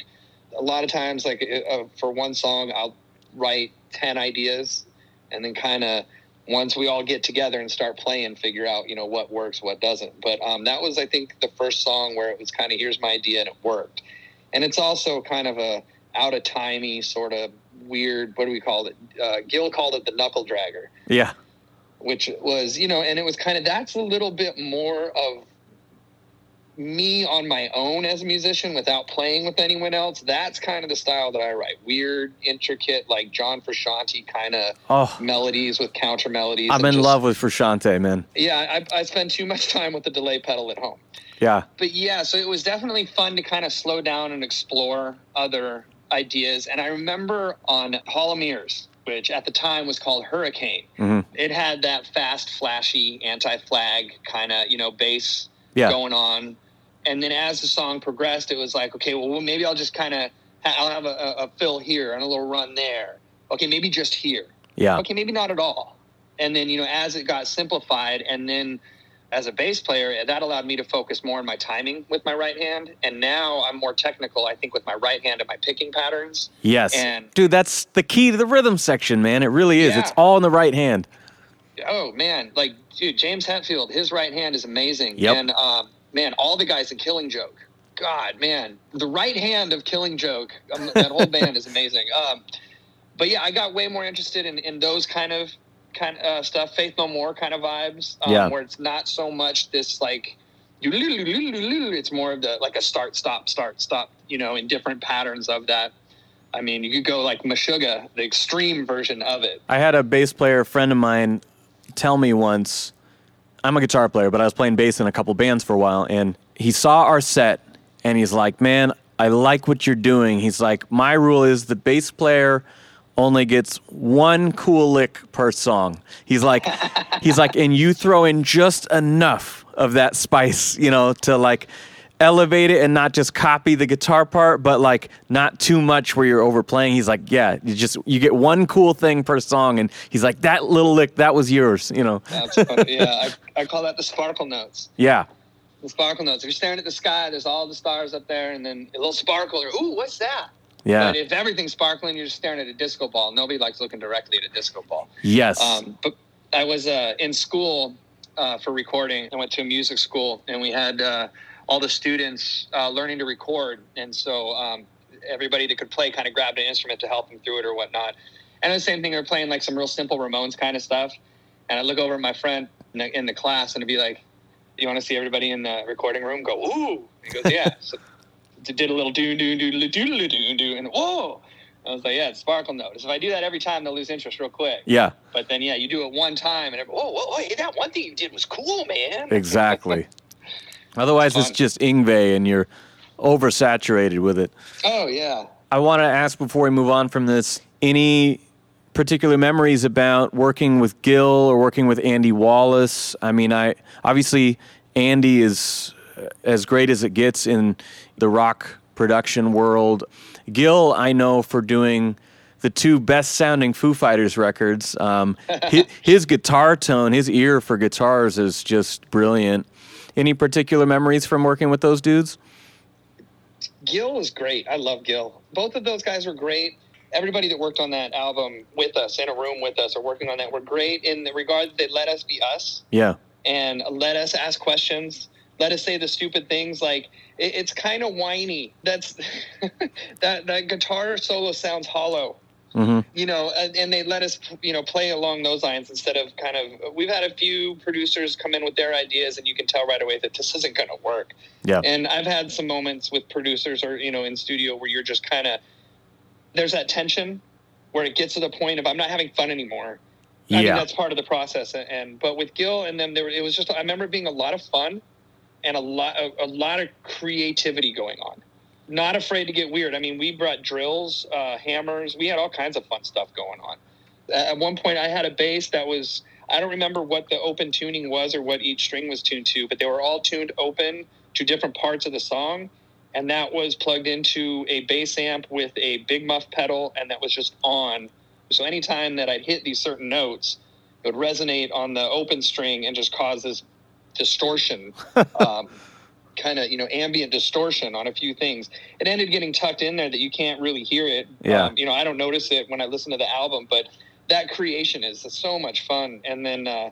A lot of times, like uh, for one song, I'll write ten ideas and then kind of once we all get together and start playing, figure out you know what works, what doesn't. But um, that was I think the first song where it was kind of here's my idea and it worked. And it's also kind of a out of timey sort of weird. What do we call it? Uh, Gil called it the knuckle dragger. Yeah. Which was you know, and it was kind of that's a little bit more of me on my own as a musician without playing with anyone else, that's kind of the style that I write. Weird, intricate, like John Frusciante kind of oh, melodies with counter melodies. I'm in just, love with Frusciante, man. Yeah, I, I spend too much time with the delay pedal at home. Yeah. But yeah, so it was definitely fun to kind of slow down and explore other ideas. And I remember on Mirrors, which at the time was called Hurricane, mm-hmm. it had that fast, flashy, anti flag kind of, you know, bass yeah. going on and then as the song progressed, it was like, okay, well, maybe I'll just kind of I'll have a, a, fill here and a little run there. Okay, maybe just here. Yeah. Okay, maybe not at all. And then you know, as it got simplified, and then as a bass player, that allowed me to focus more on my timing with my right hand. And now I'm more technical, I think, with my right hand and my picking patterns. Yes. And dude, that's the key to the rhythm section, man. It really is. Yeah. It's all in the right hand. Oh man, like dude, James Hetfield, his right hand is amazing. Yep. And um, man, all the guys in Killing Joke. God, man, the right hand of Killing Joke. Um, that whole band is amazing. Um, but yeah, I got way more interested in, in those kind of kind of uh, stuff, Faith No More kind of vibes, um, yeah. where it's not so much this like. It's more of the like a start, stop, start, stop. You know, in different patterns of that. I mean, you could go like Meshuggah, the extreme version of it. I had a bass player friend of mine tell me once I'm a guitar player, but I was playing bass in a couple bands for a while, and he saw our set, and he's like, "Man, I like what you're doing." He's like, "My rule is the bass player." only gets one cool lick per song. He's like, he's like, and you throw in just enough of that spice, you know, to like elevate it and not just copy the guitar part, but like not too much where you're overplaying. He's like, yeah, you just you get one cool thing per song, and he's like, that little lick, that was yours, you know. That's yeah, I, I call that the sparkle notes. Yeah. The sparkle notes. If you're staring at the sky, there's all the stars up there, and then a little sparkle. Or ooh, what's that? Yeah. But if everything's sparkling, you're just staring at a disco ball. Nobody likes looking directly at a disco ball. Yes. Um, but I was uh, in school uh, for recording. I went to a music school, and we had uh, all the students uh, learning to record, and so um, everybody that could play kind of grabbed an instrument to help them through it or whatnot. And the same thing, they're playing like some real simple Ramones kind of stuff. And I look over at my friend in the, in the class, and it'd be like, "You want to see everybody in the recording room go ooh?" He goes, "Yeah." so did a little do do do do do do do, and whoa. I was like, yeah, it's sparkle notice. If I do that every time, they'll lose interest real quick. yeah. But then, yeah, you do it one time, and everybody, whoa, whoa, whoa, hey, that one thing you did was cool, man. Exactly. Otherwise, it's just Yngwie, and you're oversaturated with it. Oh yeah. I want to ask before we move on from this any particular memories about working with Gil or working with Andy Wallace. I mean, I obviously Andy is uh, as great as it gets in the rock production world. Gil, I know for doing the two best sounding Foo Fighters records. Um, his, his guitar tone, his ear for guitars is just brilliant. Any particular memories from working with those dudes? Gil was great. I love Gil. Both of those guys were great. Everybody that worked on that album with us, in a room with us, or working on that, were great in the regard that they let us be us Yeah. and let us ask questions. Let us say the stupid things. Like it, it's kind of whiny. That's that that guitar solo sounds hollow. Hmm you know, and, and they let us, you know, play along those lines instead of kind of. We've had a few producers come in with their ideas, and you can tell right away that this isn't going to work. Yeah. And I've had some moments with producers or you know in studio where you're just kind of there's that tension where it gets to the point of I'm not having fun anymore. Yeah. I mean, that's part of the process. And, and but with Gil and them, there were- it was just I remember being a lot of fun and a lot a, a lot of creativity going on. Not afraid to get weird. I mean, we brought drills, uh, hammers. We had all kinds of fun stuff going on. At one point, I had a bass that was I don't remember what the open tuning was or what each string was tuned to, but they were all tuned open to different parts of the song. And that was plugged into a bass amp with a big muff pedal, and that was just on. So anytime that I'd hit these certain notes, it would resonate on the open string and just cause this distortion, um, kind of you know ambient distortion on a few things. It ended getting tucked in there that you can't really hear it. Yeah. Um, you know, I don't notice it when I listen to the album, but that creation is so much fun. And then, uh,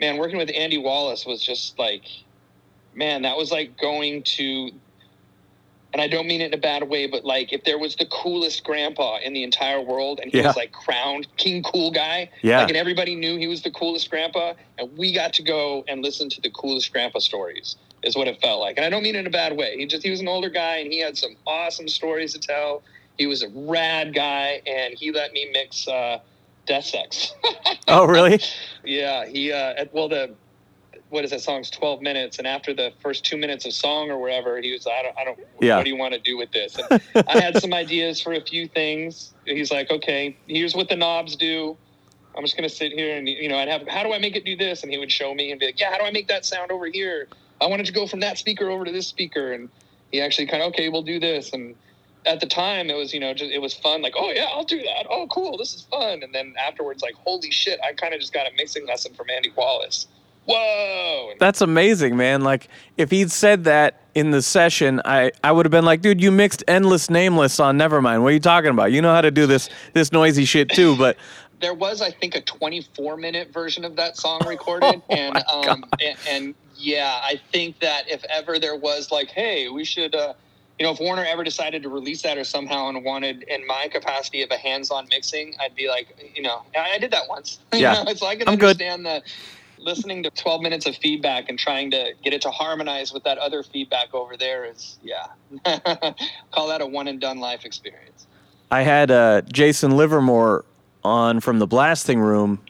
man, working with Andy Wallace was just like, man, that was like going to. And I don't mean it in a bad way, but like if there was the coolest grandpa in the entire world and he Yeah. was like crowned king cool guy, Yeah. like and everybody knew he was the coolest grandpa, and we got to go and listen to the coolest grandpa stories is what it felt like. And I don't mean it in a bad way. He just he was an older guy and he had some awesome stories to tell. He was a rad guy and he let me mix uh Death Sex. Oh, really? yeah, he uh well the what is that song's 12 minutes and after the first 2 minutes of song or wherever he was I don't I don't Yeah. what do you want to do with this? And I had some ideas for a few things. He's like, "Okay, here's what the knobs do." I'm just gonna sit here and you know I'd have how do I make it do this and he would show me and be like yeah how do I make that sound over here I wanted to go from that speaker over to this speaker. And he actually kind of okay we'll do this. And at the time it was you know just it was fun. Like oh yeah I'll do that. Oh cool. This is fun. And then afterwards like holy shit I kind of just got a mixing lesson from Andy Wallace. Whoa. That's amazing, man. Like if he'd said that in the session, I, I would have been like, dude, you mixed endless nameless on Nevermind. What are you talking about? You know how to do this this noisy shit too, but there was I think a 24 minute version of that song recorded. Oh and um and, and yeah I think that if ever there was like hey we should uh you know if Warner ever decided to release that or somehow and wanted in my capacity of a hands-on mixing I'd be like you know I, I did that once. You Yeah. know, so I can I'm good. understand the listening to 12 minutes of feedback and trying to get it to harmonize with that other feedback over there is yeah. Call that a one and done life experience. I had uh, Jason Livermore on from the blasting room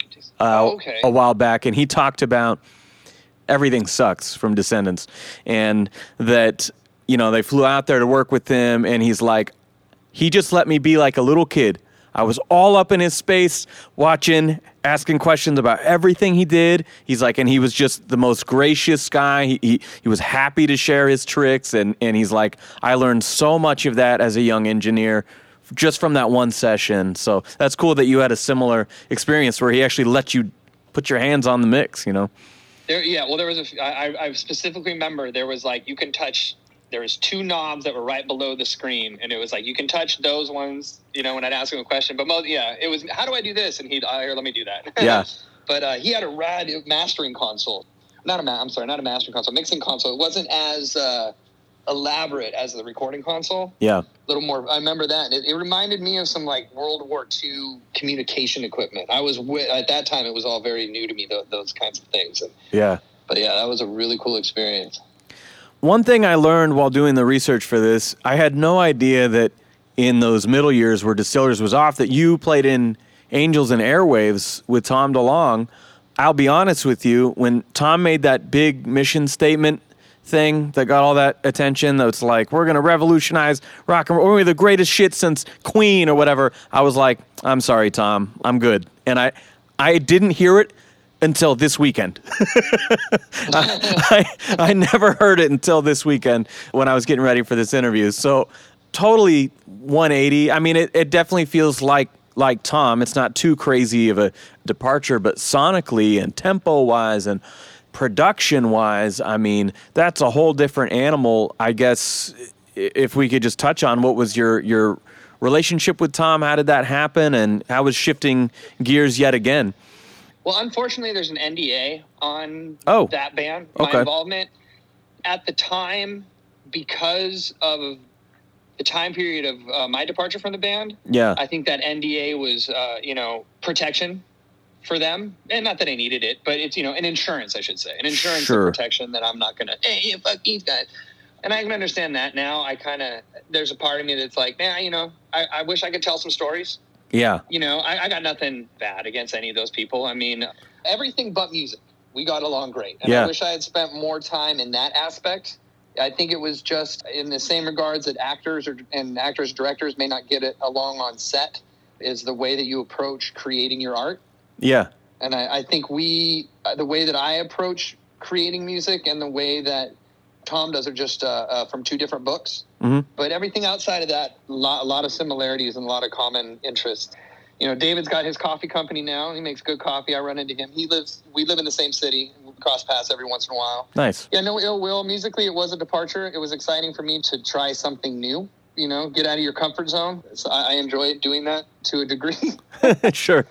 uh, Oh, okay. a while back, and he talked about everything sucks from Descendents, and that you know they flew out there to work with him, and he's like, he just let me be like a little kid. I was all up in his space, watching, asking questions about everything he did. He's like, and he was just the most gracious guy. He, he, he was happy to share his tricks. And, and he's like, I learned so much of that as a young engineer just from that one session. So that's cool that you had a similar experience where he actually let you put your hands on the mix, you know? There, yeah. Well, there was a. I, I- specifically remember there was like you can touch. There was two knobs that were right below the screen, and it was like you can touch those ones. You know, when I'd ask him a question, but most, yeah, it was how do I do this, and he'd, uh, here, let me do that. Yeah. but uh, he had a rad mastering console. Not a ma- I'm sorry, not a mastering console, mixing console. It wasn't as uh, elaborate as the recording console. Yeah. A little more. I remember that. It, it reminded me of some like World War II communication equipment. I was wi- at that time. It was all very new to me. Those, those kinds of things. And, Yeah. but yeah, that was a really cool experience. One thing I learned while doing the research for this, I had no idea that in those middle years where Distillers was off, that you played in Angels and Airwaves with Tom DeLonge. I'll be honest with you, when Tom made that big mission statement thing that got all that attention, that's like, we're going to revolutionize rock and roll, we're the greatest shit since Queen or whatever, I was like, I'm sorry, Tom, I'm good. And I, I didn't hear it until this weekend. I, I never heard it until this weekend when I was getting ready for this interview. So totally 180. I mean, it, it definitely feels like like Tom. It's not too crazy of a departure, but sonically and tempo wise and production wise, I mean, that's a whole different animal. I guess if we could just touch on what was your your relationship with Tom, how did that happen, and how was shifting gears yet again? Well, unfortunately, there's an NDA on Oh. that band. My Okay. involvement at the time, because of the time period of uh, my departure from the band, Yeah, I think that NDA was, uh, you know, protection for them, and not that I needed it, but it's you know an insurance, I should say, an insurance Sure. protection that I'm not gonna, hey, fuck these guys. And I can understand that now. I kind of there's a part of me that's like, man, you know, I, I wish I could tell some stories yeah, you know, I, I got nothing bad against any of those people. I mean, everything but music. We got along great. And Yeah. I wish I had spent more time in that aspect. I think it was just in the same regards that actors or, and actors directors may not get it along on set is the way that you approach creating your art. Yeah, And I, I think we, uh, the way that I approach creating music and the way that Tom does are just uh, uh, from two different books. Mhm. But everything outside of that, lot, a lot of similarities and a lot of common interests. You know, David's got his coffee company now. He makes good coffee. I run into him. He lives. We live in the same city. We cross paths every once in a while. nice. Yeah, no ill will. Musically, it was a departure. It was exciting for me to try something new. You know, get out of your comfort zone. So I, I enjoy doing that to a degree. sure.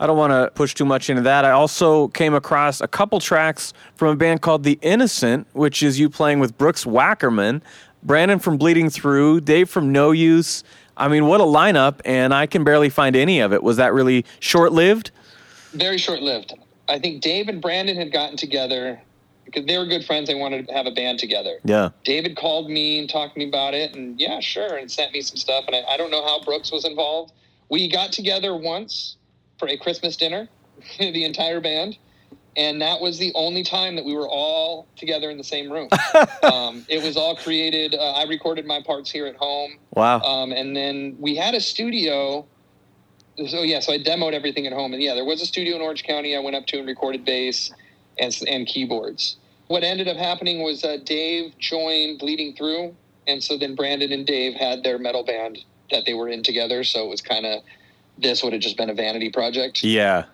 I don't want to push too much into that. I also came across a couple tracks from a band called The Innocent, which is you playing with Brooks Wackerman, Brandon from Bleeding Through, Dave from No Use. I mean, what a lineup, and I can barely find any of it. Was that really short lived? very short lived. I think Dave and Brandon had gotten together because they were good friends. They wanted to have a band together. Yeah. David called me and talked to me about it, and yeah, sure, and sent me some stuff. And I, I don't know how Brooks was involved. We got together once for a Christmas dinner, the entire band, and that was the only time that we were all together in the same room. um, it was all created. Uh, I recorded my parts here at home. Wow. Um, and then we had a studio. So yeah, so I demoed everything at home, and yeah, there was a studio in Orange County. I went up to and recorded bass and and keyboards. What ended up happening was uh, Dave joined Bleeding Through, and so then Brandon and Dave had their metal band that they were in together. So it was kind of this would have just been a vanity project. Yeah.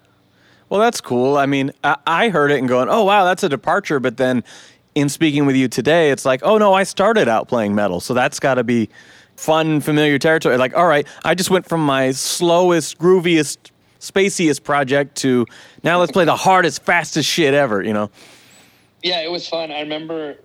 Well, that's cool. I mean, I, I heard it and going, oh, wow, that's a departure. But then in speaking with you today, it's like, oh, no, I started out playing metal. So that's got to be fun, familiar territory. Like, all right, I just went from my slowest, grooviest, spaciest project to now let's play the hardest, fastest shit ever, you know? Yeah, it was fun. I remember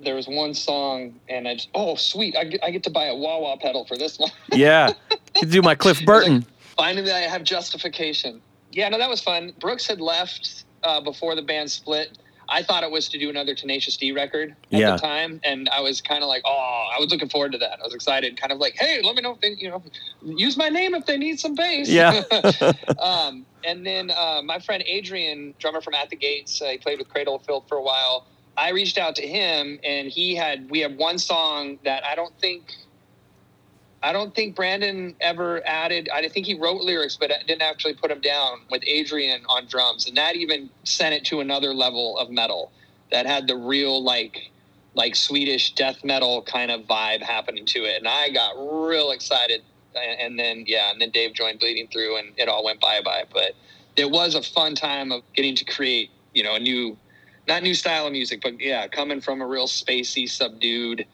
there was one song, and I just, oh sweet, I get, I get to buy a wah wah pedal for this one. Yeah. Do my Cliff Burton. Finally, I have justification. Yeah, no, that was fun. Brooks had left uh, before the band split. I thought it was to do another Tenacious D record at Yeah. the time, and I was kind of like, oh, I was looking forward to that. I was excited, kind of like, hey, let me know if they, you know, use my name if they need some bass. Yeah. um, and then uh, my friend Adrian, drummer from At the Gates, uh, he played with Cradle of Filth for a while. I reached out to him, and he had we had one song that I don't think I don't think Brandon ever added. I think he wrote lyrics, but didn't actually put them down with Adrian on drums, and that even sent it to another level of metal that had the real like like Swedish death metal kind of vibe happening to it, and I got real excited. And, then yeah, and then Dave joined Bleeding Through, and it all went bye bye. But it was a fun time of getting to create you know, a new, not new style of music, but yeah, coming from a real spacey, subdued,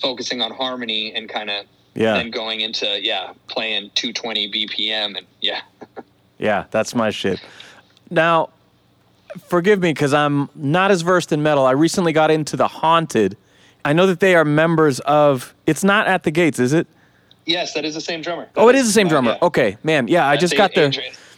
focusing on harmony and kind of Yeah. And going into yeah, playing 220 BPM and yeah. Yeah, that's my shit. Now, forgive me because I'm not as versed in metal. I recently got into the Haunted. I know that they are members of. It's not at the gates, is it? Yes, that is the same drummer. Oh, it is the same uh, drummer. yeah. Okay, man. Yeah, I just got their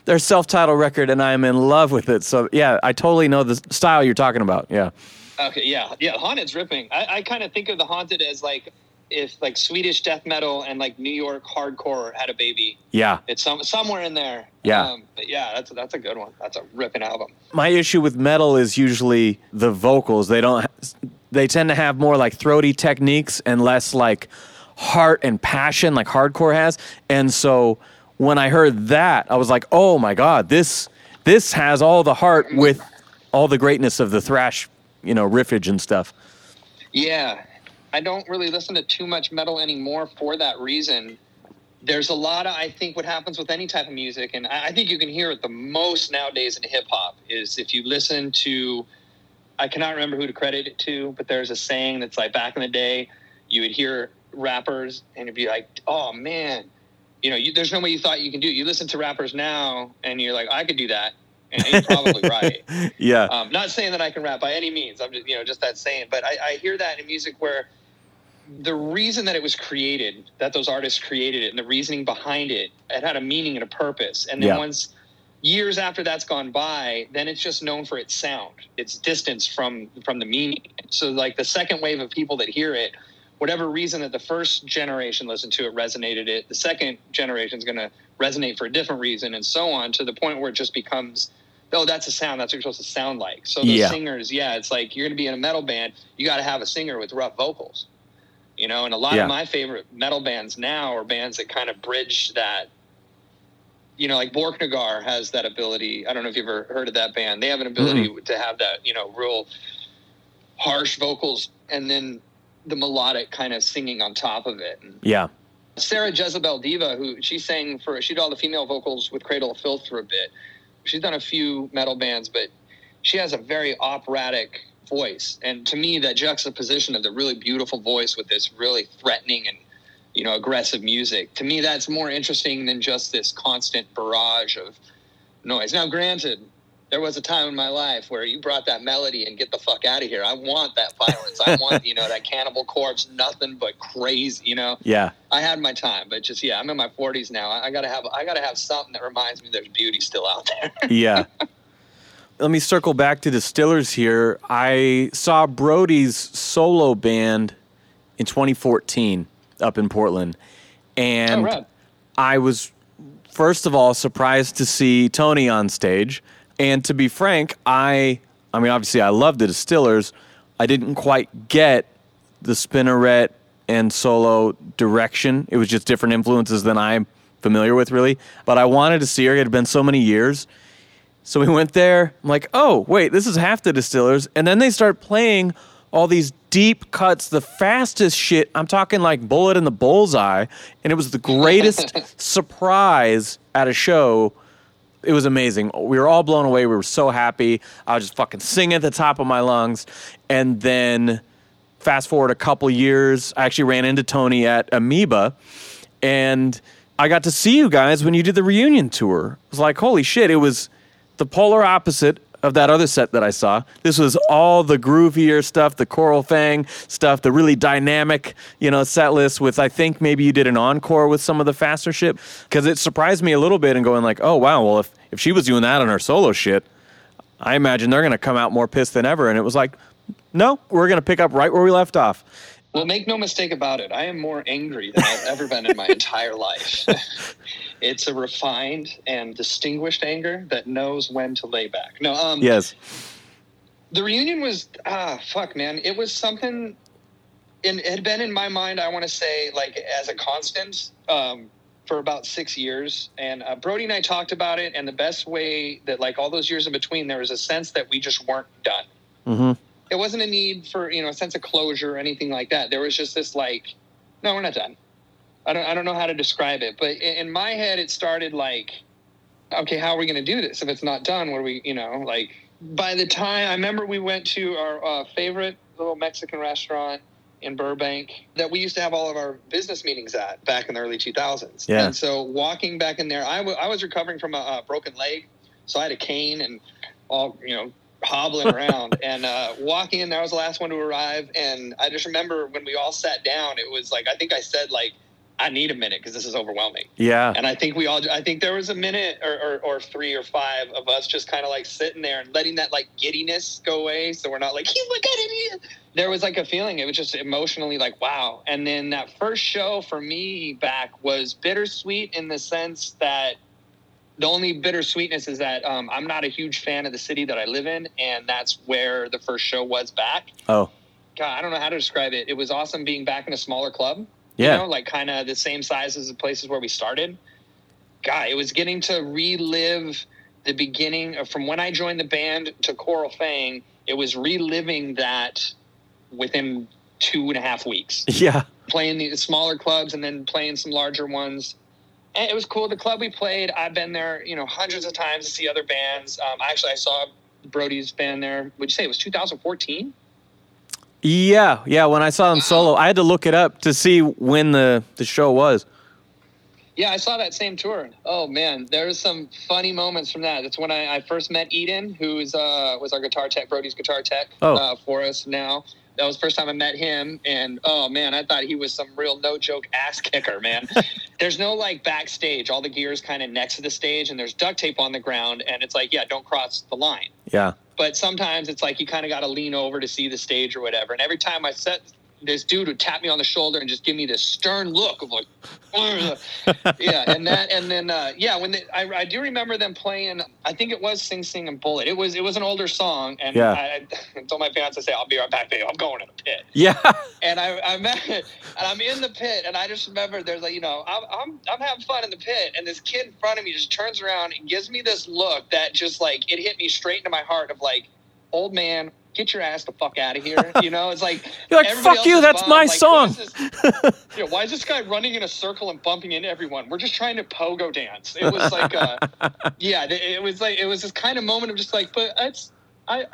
their self-titled record, and I am in love with it. So yeah, I totally know the style you're talking about. Yeah. Okay, yeah, yeah. Haunted's ripping. I, I kind of think of the Haunted as like if like Swedish death metal and like New York hardcore had a baby. Yeah. It's some somewhere in there. Yeah. Um, but yeah, that's that's a good one. That's a ripping album. my issue with metal is usually the vocals. They don't. They tend to have more like throaty techniques and less like heart and passion, like hardcore has. And so when I heard that, I was like, "Oh my god, this this has all the heart with all the greatness of the thrash, you know, riffage and stuff." Yeah, I don't really listen to too much metal anymore for that reason. There's a lot of I think what happens with any type of music, and I I think you can hear it the most nowadays in hip hop is if you listen to. I cannot remember who to credit it to, but there's a saying that's like back in the day, you would hear rappers and it'd be like, "Oh man, you know, you, there's no way you thought you can do it." You listen to rappers now, and you're like, "I could do that," and you're probably right. Yeah. Um, not saying that I can rap by any means. I'm just, you know, just that saying. But I, I hear that in music where the reason that it was created, that those artists created it, and the reasoning behind it, it had a meaning and a purpose. And then Yeah. once years after that's gone by, then it's just known for its sound, its distance from from the meaning. So like the second wave of people that hear it, whatever reason that the first generation listened to it resonated it, the second generation is going to resonate for a different reason, and so on to the point where it just becomes oh, that's a sound. That's what you're supposed to sound like. So the Yeah. singers, yeah, it's like you're going to be in a metal band. You got to have a singer with rough vocals, you know. And a lot Yeah. of my favorite metal bands now are bands that kind of bridge that. You know, like Borknagar has that ability. I don't know if you've ever heard of that band. They have an ability mm-hmm. to have that, you know, real harsh vocals and then the melodic kind of singing on top of it. And Yeah. Sarah Jezebel Deva, who she sang for, she did all the female vocals with Cradle of Filth for a bit. She's done a few metal bands, but she has a very operatic voice. And to me, that juxtaposition of the really beautiful voice with this really threatening and, you know, aggressive music, to me, that's more interesting than just this constant barrage of noise. Now, granted, there was a time in my life where you brought that melody and get the fuck out of here. I want that violence. I want, you know, that cannibal corpse, nothing but crazy, you know? Yeah. I had my time, but just yeah, I'm in my 40s now. I, I gotta have I gotta have something that reminds me there's beauty still out there. yeah. Let me circle back to Distillers here. I saw Brody's solo band in 2014 up in Portland. And oh, right. I was, first of all, surprised to see Tony on stage. And to be frank, I, I mean, obviously, I love the Distillers. I didn't quite get the Spinnerette and solo direction. It was just different influences than I'm familiar with, really. But I wanted to see her. It had been so many years. So we went there. I'm like, oh, wait, this is half the distillers. And then they start playing all these deep cuts, the fastest shit. I'm talking like bullet in the bullseye. And it was the greatest surprise at a show. It was amazing. We were all blown away. We were so happy. I was just fucking singing at the top of my lungs. And then fast forward a couple years, I actually ran into Tony at Amoeba. And I got to see you guys when you did the reunion tour. It was like, holy shit, it was the polar opposite of that other set that I saw. This was all the groovier stuff, the Coral fang stuff, the really dynamic, you know, set list with I think maybe you did an encore with some of the faster shit. Cause it surprised me a little bit and going like, oh wow, well if if she was doing that on her solo shit, I imagine they're gonna come out more pissed than ever. And it was like, no, we're gonna pick up right where we left off. Well, make no mistake about it. I am more angry than I've ever been in my entire life. it's a refined and distinguished anger that knows when to lay back. No, um, Yes. the reunion was ah fuck man it was something and it had been in my mind i want to say like as a constant um, for about six years and uh, brody and i talked about it and the best way that like all those years in between there was a sense that we just weren't done Mm-hmm. It wasn't a need for you know a sense of closure or anything like that there was just this like no we're not done i don't, I don't know how to describe it but in, in my head it started like okay how are we going to do this if it's not done what are we you know like by the time I remember we went to our uh, favorite little Mexican restaurant in Burbank that we used to have all of our business meetings at back in the early 2000s. Yeah. And so walking back in there, I, w- I was recovering from a, a broken leg. So I had a cane and all, you know, hobbling around and uh, walking in there. I was the last one to arrive. And I just remember when we all sat down, it was like, I think I said like, I need a minute because this is overwhelming. Yeah. And I think we all, I think there was a minute or, or, or three or five of us just kind of like sitting there and letting that like giddiness go away. So we're not like, oh my God, idiot. There was like a feeling, it was just emotionally like, wow. And then that first show for me back was bittersweet in the sense that the only bittersweetness is that um, I'm not a huge fan of the city that I live in. And that's where the first show was back. Oh, God, I don't know how to describe it. It was awesome being back in a smaller club yeah. you know, like kind of the same size as the places where we started. God, it was getting to relive the beginning of from when I joined the band to Coral Fang. It was reliving that within two and a half weeks, yeah. playing the smaller clubs and then playing some larger ones. And it was cool. The club we played, I've been there, you know, hundreds of times to see other bands. Um, actually, I saw Brody's band there. Would you say it was 2014? Yeah. Yeah. When I saw them Wow. solo, I had to look it up to see when the, the show was. Yeah, I saw that same tour. Oh man, there's some funny moments from that. That's when I, I first met Eden, who's uh, was our guitar tech, Brody's guitar tech Oh. uh, for us now. That was the first time I met him, and oh man, I thought he was some real no joke ass kicker, man. there's no like backstage. All the gear is kind of next to the stage, and there's duct tape on the ground, and it's like, yeah, don't cross the line. Yeah. But sometimes it's like you kind of got to lean over to see the stage or whatever. And every time I set, this dude would tap me on the shoulder and just give me this stern look of like, yeah, and that, and then uh, yeah, when they, I, I do remember them playing. I think it was Sing Sing and Bullet. It was it was an older song, and Yeah. I, I told my parents, I say, I'll be right back, babe. I'm going to the pit. Yeah. And I, I met, and I'm in the pit, and I just remember there's like, you know, I'm, I'm, I'm having fun in the pit, and this kid in front of me just turns around and gives me this look that just like it hit me straight into my heart of like, old man, get your ass the fuck out of here. You know, it's like You're like, "Fuck you, that's my Like, song." what is this- you why is this guy running in a circle and bumping into everyone? We're just trying to pogo dance. It was like, uh, yeah, it was like it was this kind of moment of just like, but it's I,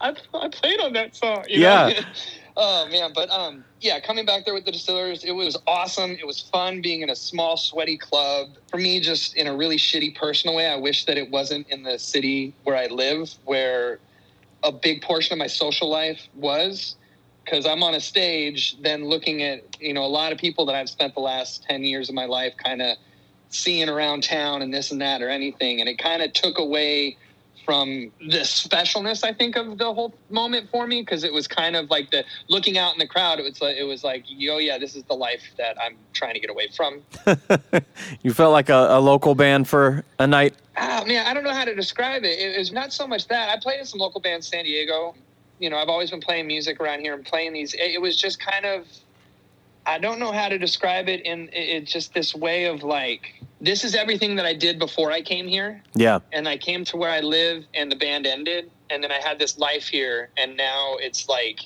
I, I played on that song. You know? Yeah. oh man, but um, yeah, coming back there with the distillers, it was awesome. It was fun being in a small, sweaty club. For me, just in a really shitty personal way, I wish that it wasn't in the city where I live, where a big portion of my social life was because I'm on a stage, then looking at you know a lot of people that I've spent the last ten years of my life kind of seeing around town and this and that or anything, and it kind of took away from the specialness I think of the whole moment for me because it was kind of like the looking out in the crowd. It was like it was like oh yeah, this is the life that I'm trying to get away from. you felt like a, a local band for a night. Ah, man, I don't know how to describe it. It was not so much that I played in some local bands, San Diego. You know, I've always been playing music around here and playing these. It, it was just kind of, I don't know how to describe it. In it's just this way of like, this is everything that I did before I came here, Yeah. and I came to where I live, and the band ended, and then I had this life here, and now it's like.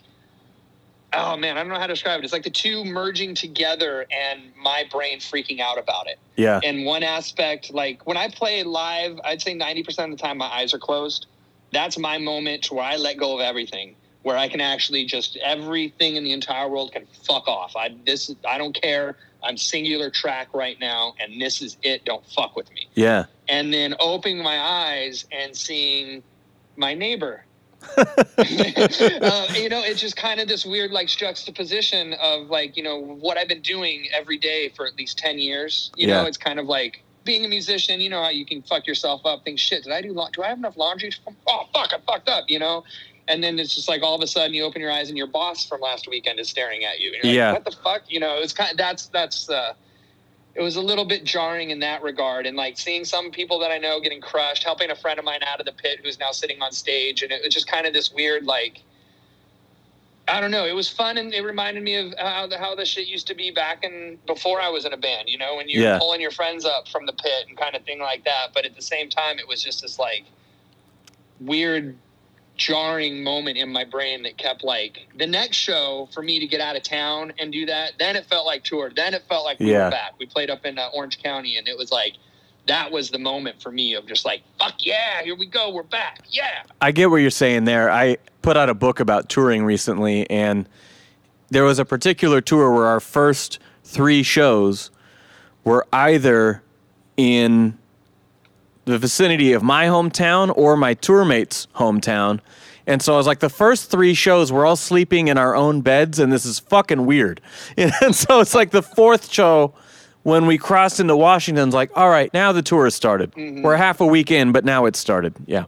Oh man, I don't know how to describe it. It's like the two merging together and my brain freaking out about it Yeah. And one aspect like when i play live i'd say 90% of the time my eyes are closed that's my moment to where i let go of everything where i can actually just everything in the entire world can fuck off i this i don't care i'm singular track right now and this is it don't fuck with me Yeah. and then opening my eyes and seeing my neighbor uh, you know, it's just kind of this weird like juxtaposition of like you know what I've been doing every day for at least ten years. You know, it's kind of like being a musician. You know how you can fuck yourself up. Think shit. Did I do? la- Do I have enough laundry? Oh fuck, I fucked up. You know. And then it's just like all of a sudden you open your eyes and your boss from last weekend is staring at you. And you're Yeah. Like, what the fuck? You know, it's kind of that's that's. uh it was a little bit jarring in that regard and like seeing some people that i know getting crushed helping a friend of mine out of the pit who's now sitting on stage and it was just kind of this weird like i don't know it was fun and it reminded me of how the, how the shit used to be back in before i was in a band you know when you're Yeah. pulling your friends up from the pit and kind of thing like that but at the same time it was just this like weird jarring moment in my brain that kept like the next show for me to get out of town and do that then it felt like tour then it felt like we Yeah. were back we played up in uh, orange county and it was like that was the moment for me of just like, fuck yeah, here we go, we're back, yeah. I get what you're saying there. I put out a book about touring recently, and there was a particular tour where our first three shows were either in the vicinity of my hometown or my tour mate's hometown. And so I was like, the first three shows, we're all sleeping in our own beds, and this is fucking weird. And so it's like the fourth show when we crossed into Washington's like, all right, now the tour has started. Mm-hmm. We're half a week in, but now it's started. Yeah.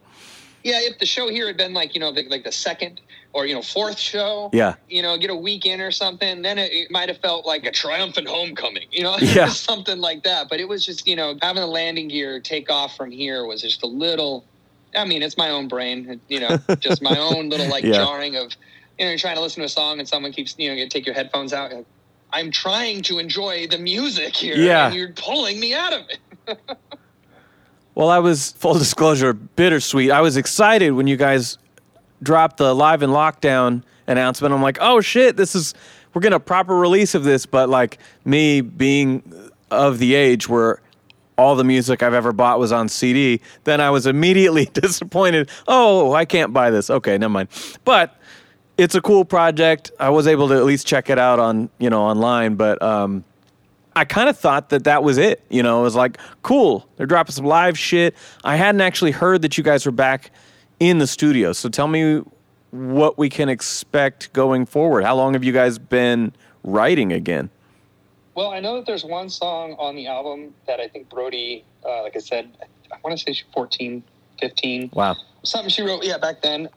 Yeah, if the show here had been like, you know, the, like the second or, you know, fourth show, Yeah. you know, get a weekend or something, then it, it might have felt like a triumphant homecoming, you know, Yeah. something like that. But it was just, you know, having the landing gear take off from here was just a little, I mean, it's my own brain, you know, just my own little like Yeah. jarring of, you know, you're trying to listen to a song and someone keeps, you know, you take your headphones out. I'm trying to enjoy the music here. Yeah. And you're pulling me out of it. Well, I was full disclosure bittersweet. I was excited when you guys dropped the live in lockdown announcement. I'm like, oh shit, this is we're getting a proper release of this. But like me being of the age where all the music I've ever bought was on CD, then I was immediately disappointed. Oh, I can't buy this. Okay, never mind. But it's a cool project. I was able to at least check it out on you know online, but um, I kind of thought that that was it. You know, it was like, cool, they're dropping some live shit. I hadn't actually heard that you guys were back in the studio. So tell me what we can expect going forward. How long have you guys been writing again? Well, I know that there's one song on the album that I think Brody, uh, like I said, I want to say she's 14, 15. Wow. Something she wrote, yeah, back then.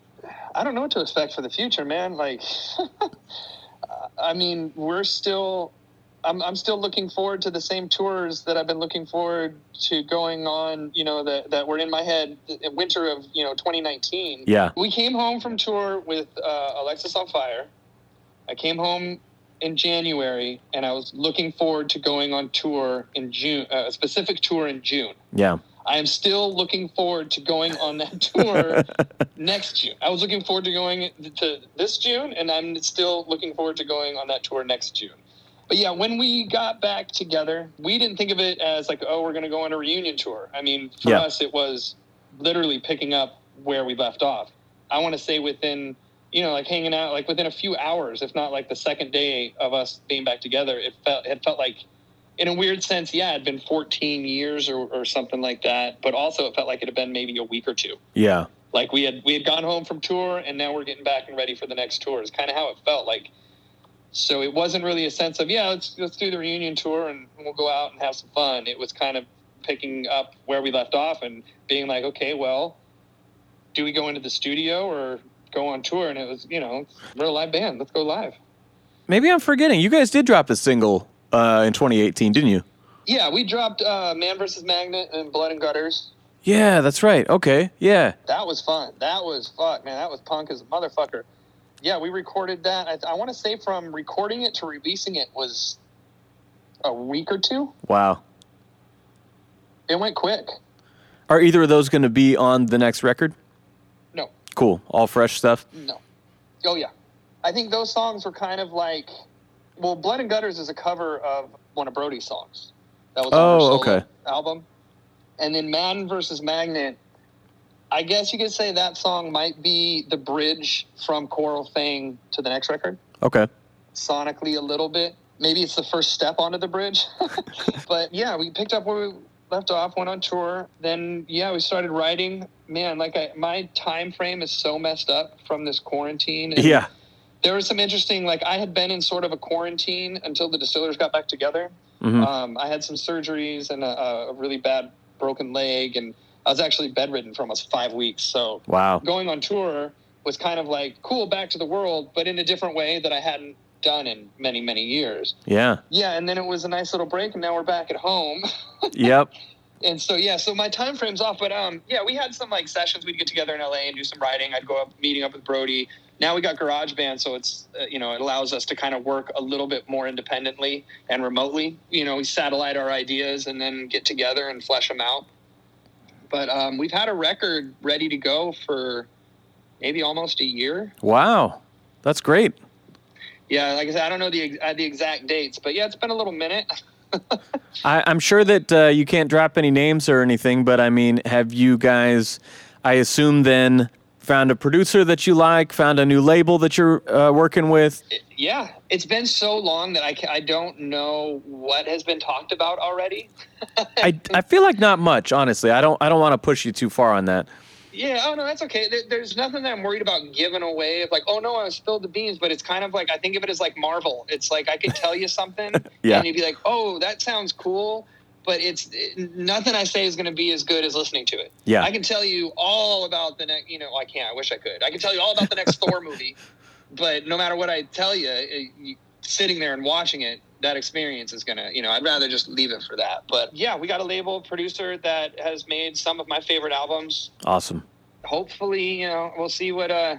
I don't know what to expect for the future, man. Like, I mean, we're still, I'm, I'm still looking forward to the same tours that I've been looking forward to going on, you know, that, that were in my head in winter of, you know, 2019. Yeah. We came home from tour with uh, Alexisonfire. I came home in January, and I was looking forward to going on tour in June, uh, a specific tour in June. Yeah. I am still looking forward to going on that tour next June. I was looking forward to going to this June, and I'm still looking forward to going on that tour next June. But yeah, when we got back together, we didn't think of it as like, oh, we're going to go on a reunion tour. I mean, for Yeah. us, it was literally picking up where we left off. I want to say within, you know, like hanging out, like within a few hours, if not like the second day of us being back together, it felt it felt like, in a weird sense, yeah, it'd been 14 years or, or something like that. But also, it felt like it had been maybe a week or two. Yeah. Like we had we had gone home from tour, and now we're getting back and ready for the next tour. Is kind of how it felt like. So it wasn't really a sense of yeah, let's let's do the reunion tour and we'll go out and have some fun. It was kind of picking up where we left off and being like, okay, well, do we go into the studio or go on tour? And it was, you know, we're a live band. Let's go live. Maybe I'm forgetting. You guys did drop a single uh, in 2018, didn't you? Yeah, we dropped uh, Man vs. Magnet and Blood and Gutters. Yeah, that's right. Okay. Yeah. That was fun. That was fuck, man. That was punk as a motherfucker. Yeah, we recorded that. I, I want to say from recording it to releasing it was a week or two. Wow. It went quick. Are either of those going to be on the next record? No, Cool. All fresh stuff. no. Oh yeah, I think those songs were kind of like, well, Blood and Gutters is a cover of one of Brody's songs. That was Oh, okay. album. And then Man versus Magnet. I guess you could say that song might be the bridge from Coral Fang to the next record. Okay. sonically a little bit. Maybe it's the first step onto the bridge. but yeah, we picked up where we left off, went on tour. Then yeah, we started writing. Man, like I, my time frame is so messed up from this quarantine. And Yeah. There was some interesting. Like I had been in sort of a quarantine until the distillers got back together. Mhm. Um, I had some surgeries and a, a really bad broken leg, and I was actually bedridden for almost five weeks. So Wow. going on tour was kind of like cool back to the world but in a different way that i hadn't done in many many years Yeah. yeah and then it was a nice little break and now we're back at home Yep. and so yeah so my time frame's off but um yeah we had some like sessions we'd get together in la and do some writing i'd go up meeting up with brody now we got GarageBand so it's uh, you know it allows us to kind of work a little bit more independently and remotely you know we satellite our ideas and then get together and flesh them out but um, we've had a record ready to go for maybe almost a year Wow. That's great. Yeah, like I said, I don't know the uh, the exact dates, but yeah, it's been a little minute. I, I'm sure that uh, you can't drop any names or anything, but I mean, have you guys? I assume then found a producer that you like, found a new label that you're uh, working with. Yeah, it's been so long that I, I don't know what has been talked about already. I, I feel like not much, honestly. I don't I don't want to push you too far on that. Yeah, oh no, that's okay. There, there's nothing that I'm worried about giving away. Of like, oh no, I spilled the beans, but it's kind of like I think of it as like Marvel. It's like I could tell you something, Yeah. and you'd be like, oh, that sounds cool, but it's it, nothing I say is going to be as good as listening to it. Yeah. I can tell you all about the next. You know, I can't. I wish I could. I can tell you all about the next Thor movie, but no matter what I tell you, it, you sitting there and watching it, that experience is gonna. You know, I'd rather just leave it for that. But yeah, we got a label producer that has made some of my favorite albums Awesome. hopefully, you know, we'll see what. Uh,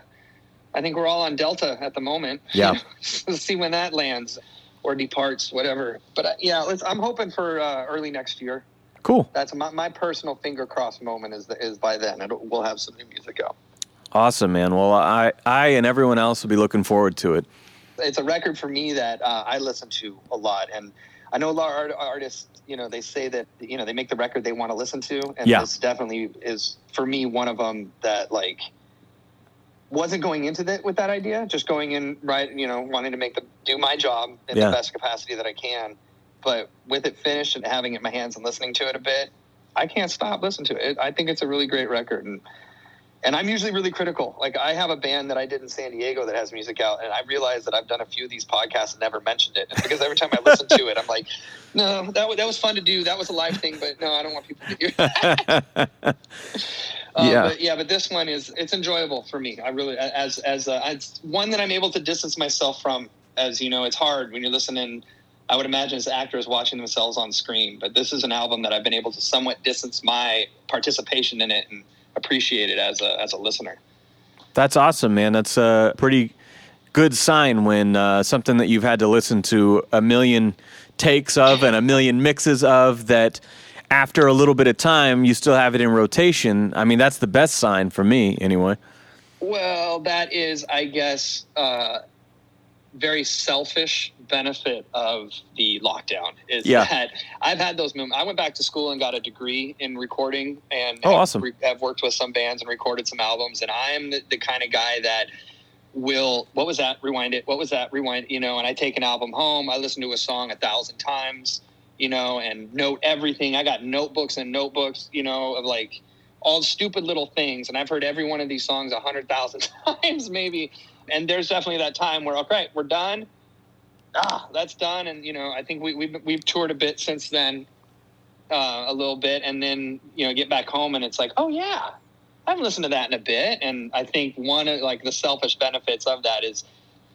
I think we're all on Delta at the moment. Yeah. we'll see when that lands or departs, whatever. But uh, yeah, let's, I'm hoping for uh, early next year. Cool. That's my, my personal finger crossed moment. Is is by then It'll, we'll have some new music out. Awesome, man. Well, I I and everyone else will be looking forward to it. It's a record for me that uh, I listen to a lot, and I know a lot of artists. You know, they say that you know they make the record they want to listen to, and Yeah. this definitely is for me one of them that like wasn't going into that with that idea, just going in right, you know, wanting to make the do my job in Yeah. the best capacity that I can, but with it finished and having it in my hands and listening to it a bit, I can't stop listening to it. I think it's a really great record, and and I'm usually really critical. Like I have a band that I did in San Diego that has music out, and I realized that I've done a few of these podcasts and never mentioned it. It's because every time I listen to it, I'm like, no, that wa- that was fun to do. That was a live thing, but no, I don't want people to hear. Uh, Yeah. but yeah, but this one is it's enjoyable for me. I really as as uh, it's one that I'm able to distance myself from. As you know, it's hard when you're listening. I would imagine as actors watching themselves on screen, but this is an album that I've been able to somewhat distance my participation in it and appreciate it as a as a listener. That's awesome, man. That's a pretty good sign when uh, something that you've had to listen to a million takes of and a million mixes of that after a little bit of time you still have it in rotation. I mean, that's the best sign for me, anyway. Well, that is, I guess, uh, very selfish benefit of the lockdown. Is Yeah. that I've had those moments. I went back to school and got a degree in recording, and Oh, have, awesome. re- have worked with some bands and recorded some albums. And I'm the, the kind of guy that will what was that rewind it what was that rewind you know and i take an album home i listen to a song a thousand times you know and note everything i got notebooks and notebooks you know of like all stupid little things and i've heard every one of these songs a hundred thousand times maybe and there's definitely that time where okay we're done. Ah that's done. And you know i think we, we've, we've toured a bit since then uh, a little bit. And then you know get back home and it's like oh yeah i haven't listened to that in a bit. And i think one of like the selfish benefits of that is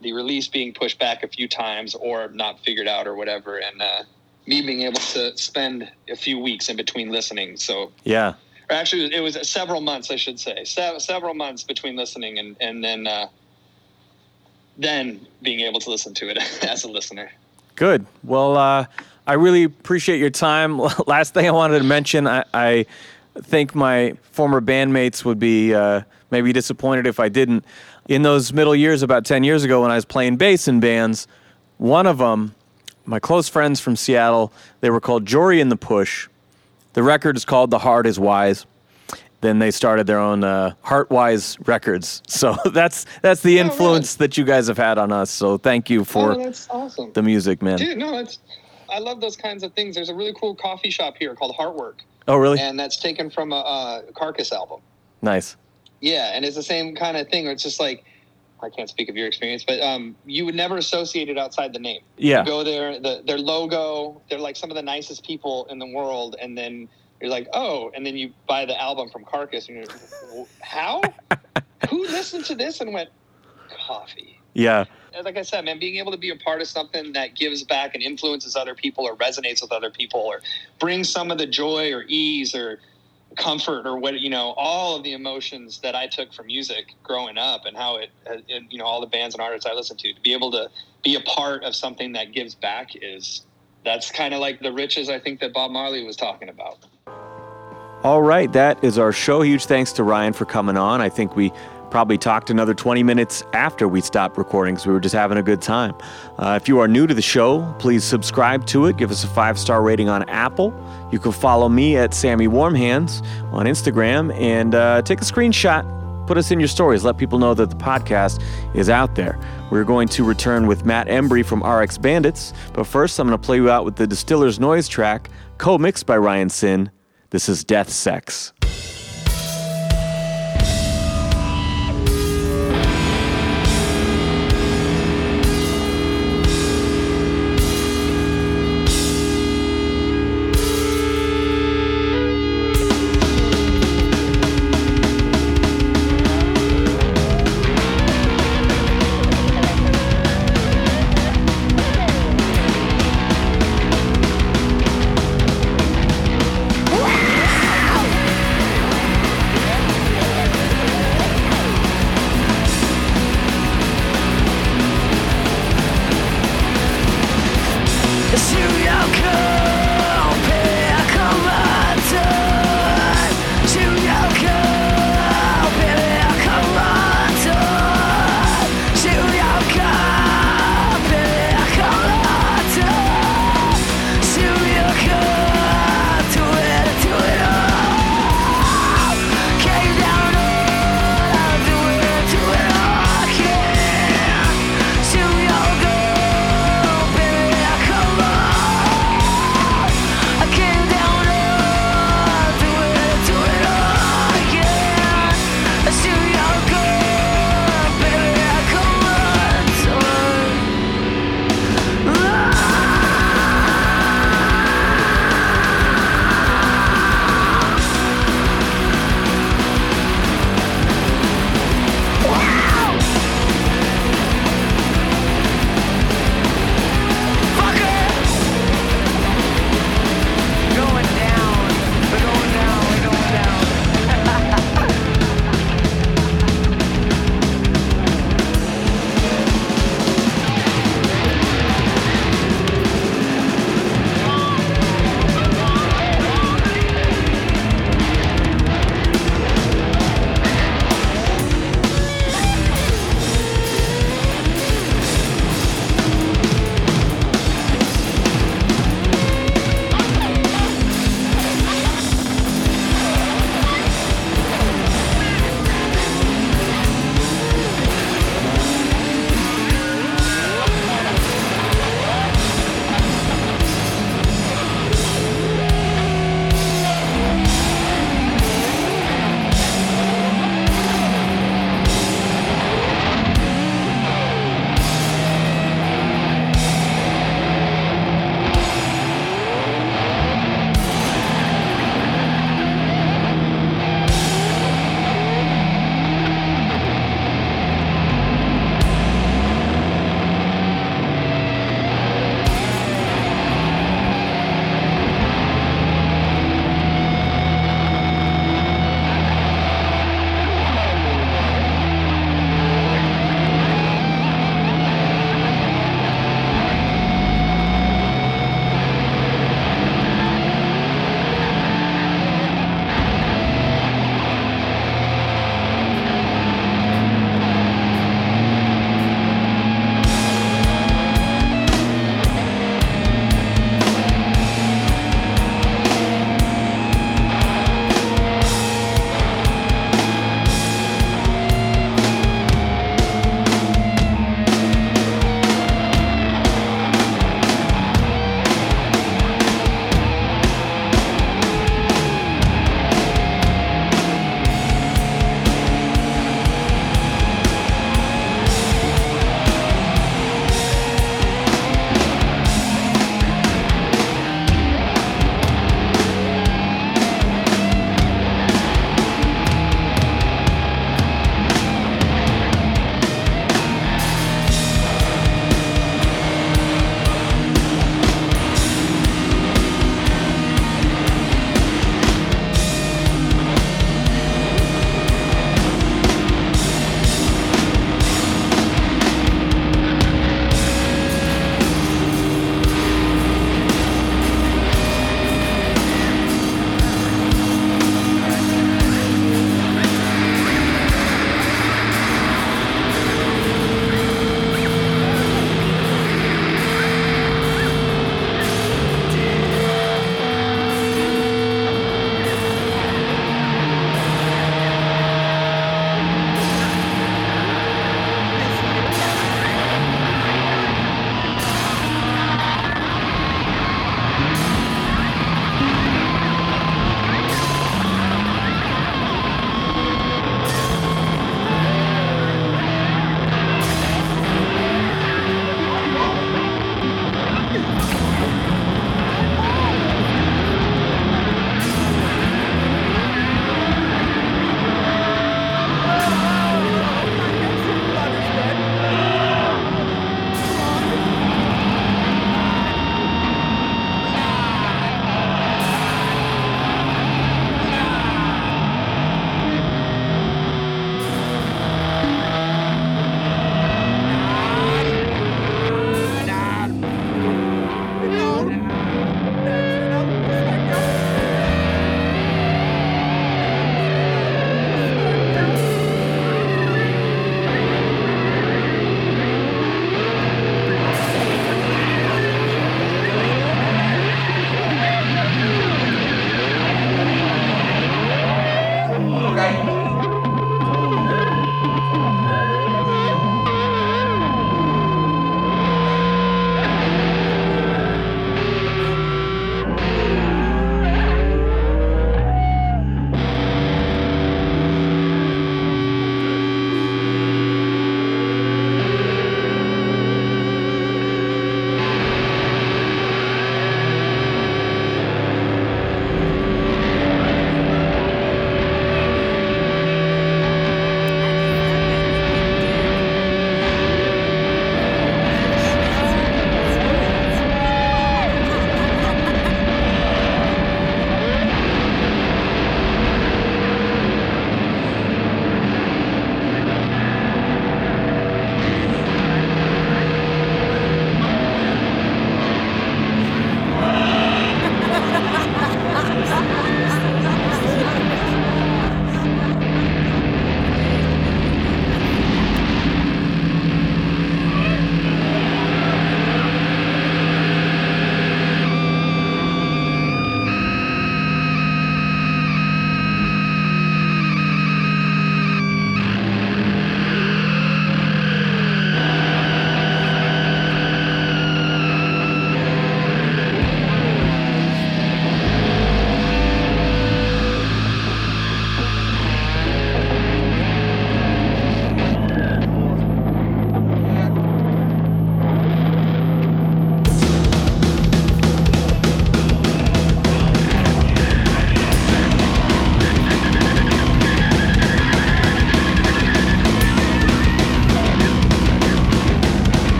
the release being pushed back a few times or not figured out or whatever. And uh, me being able to spend a few weeks in between listening. So Yeah. actually it was several months i should say. Se- several months between listening and, and then uh, then being able to listen to it as a listener Good. Well, uh, I really appreciate your time. Last thing I wanted to mention, I, I think my former bandmates would be uh, maybe disappointed if I didn't. In those middle years, about 10 years ago, when I was playing bass in bands, one of them, my close friends from Seattle, they were called Jory and the Push. The record is called The Heart is Wise. Then they started their own uh, Heartwise Records. So that's that's the Oh, really? influence that you guys have had on us. So thank you for oh awesome the music, man. dude no it's i love those kinds of things there's a really cool coffee shop here called heartwork Oh, really? and that's taken from a, a carcass album Nice. Yeah, and it's the same kind of thing. Where it's just like I can't speak of your experience, but um, you would never associate it outside the name. Yeah. You go there, the, their logo, they're like some of the nicest people in the world, and then you're like, oh, and then you buy the album from Carcass, and you're how? Who listened to this and went coffee? Yeah. And like I said, man, being able to be a part of something that gives back and influences other people or resonates with other people or brings some of the joy or ease or comfort or what, you know, all of the emotions that I took from music growing up and how it, uh, it, you know, all the bands and artists I listened to, to be able to be a part of something that gives back is that's kind of like the riches I think that Bob Marley was talking about. All right, that is our show. Huge thanks to Ryan for coming on. I think we probably talked another 20 minutes after we stopped recording because we were just having a good time. Uh, if you are new to the show, please subscribe to it. Give us a five star rating on Apple. You can follow me at Sammy Warmhands on Instagram and uh, take a screenshot. Put us in your stories. Let people know that the podcast is out there. We're going to return with Matt Embry from RX Bandits. But first, I'm going to play you out with the Distiller's Noise track, co mixed by Ryan Sinn. This is Death Sex.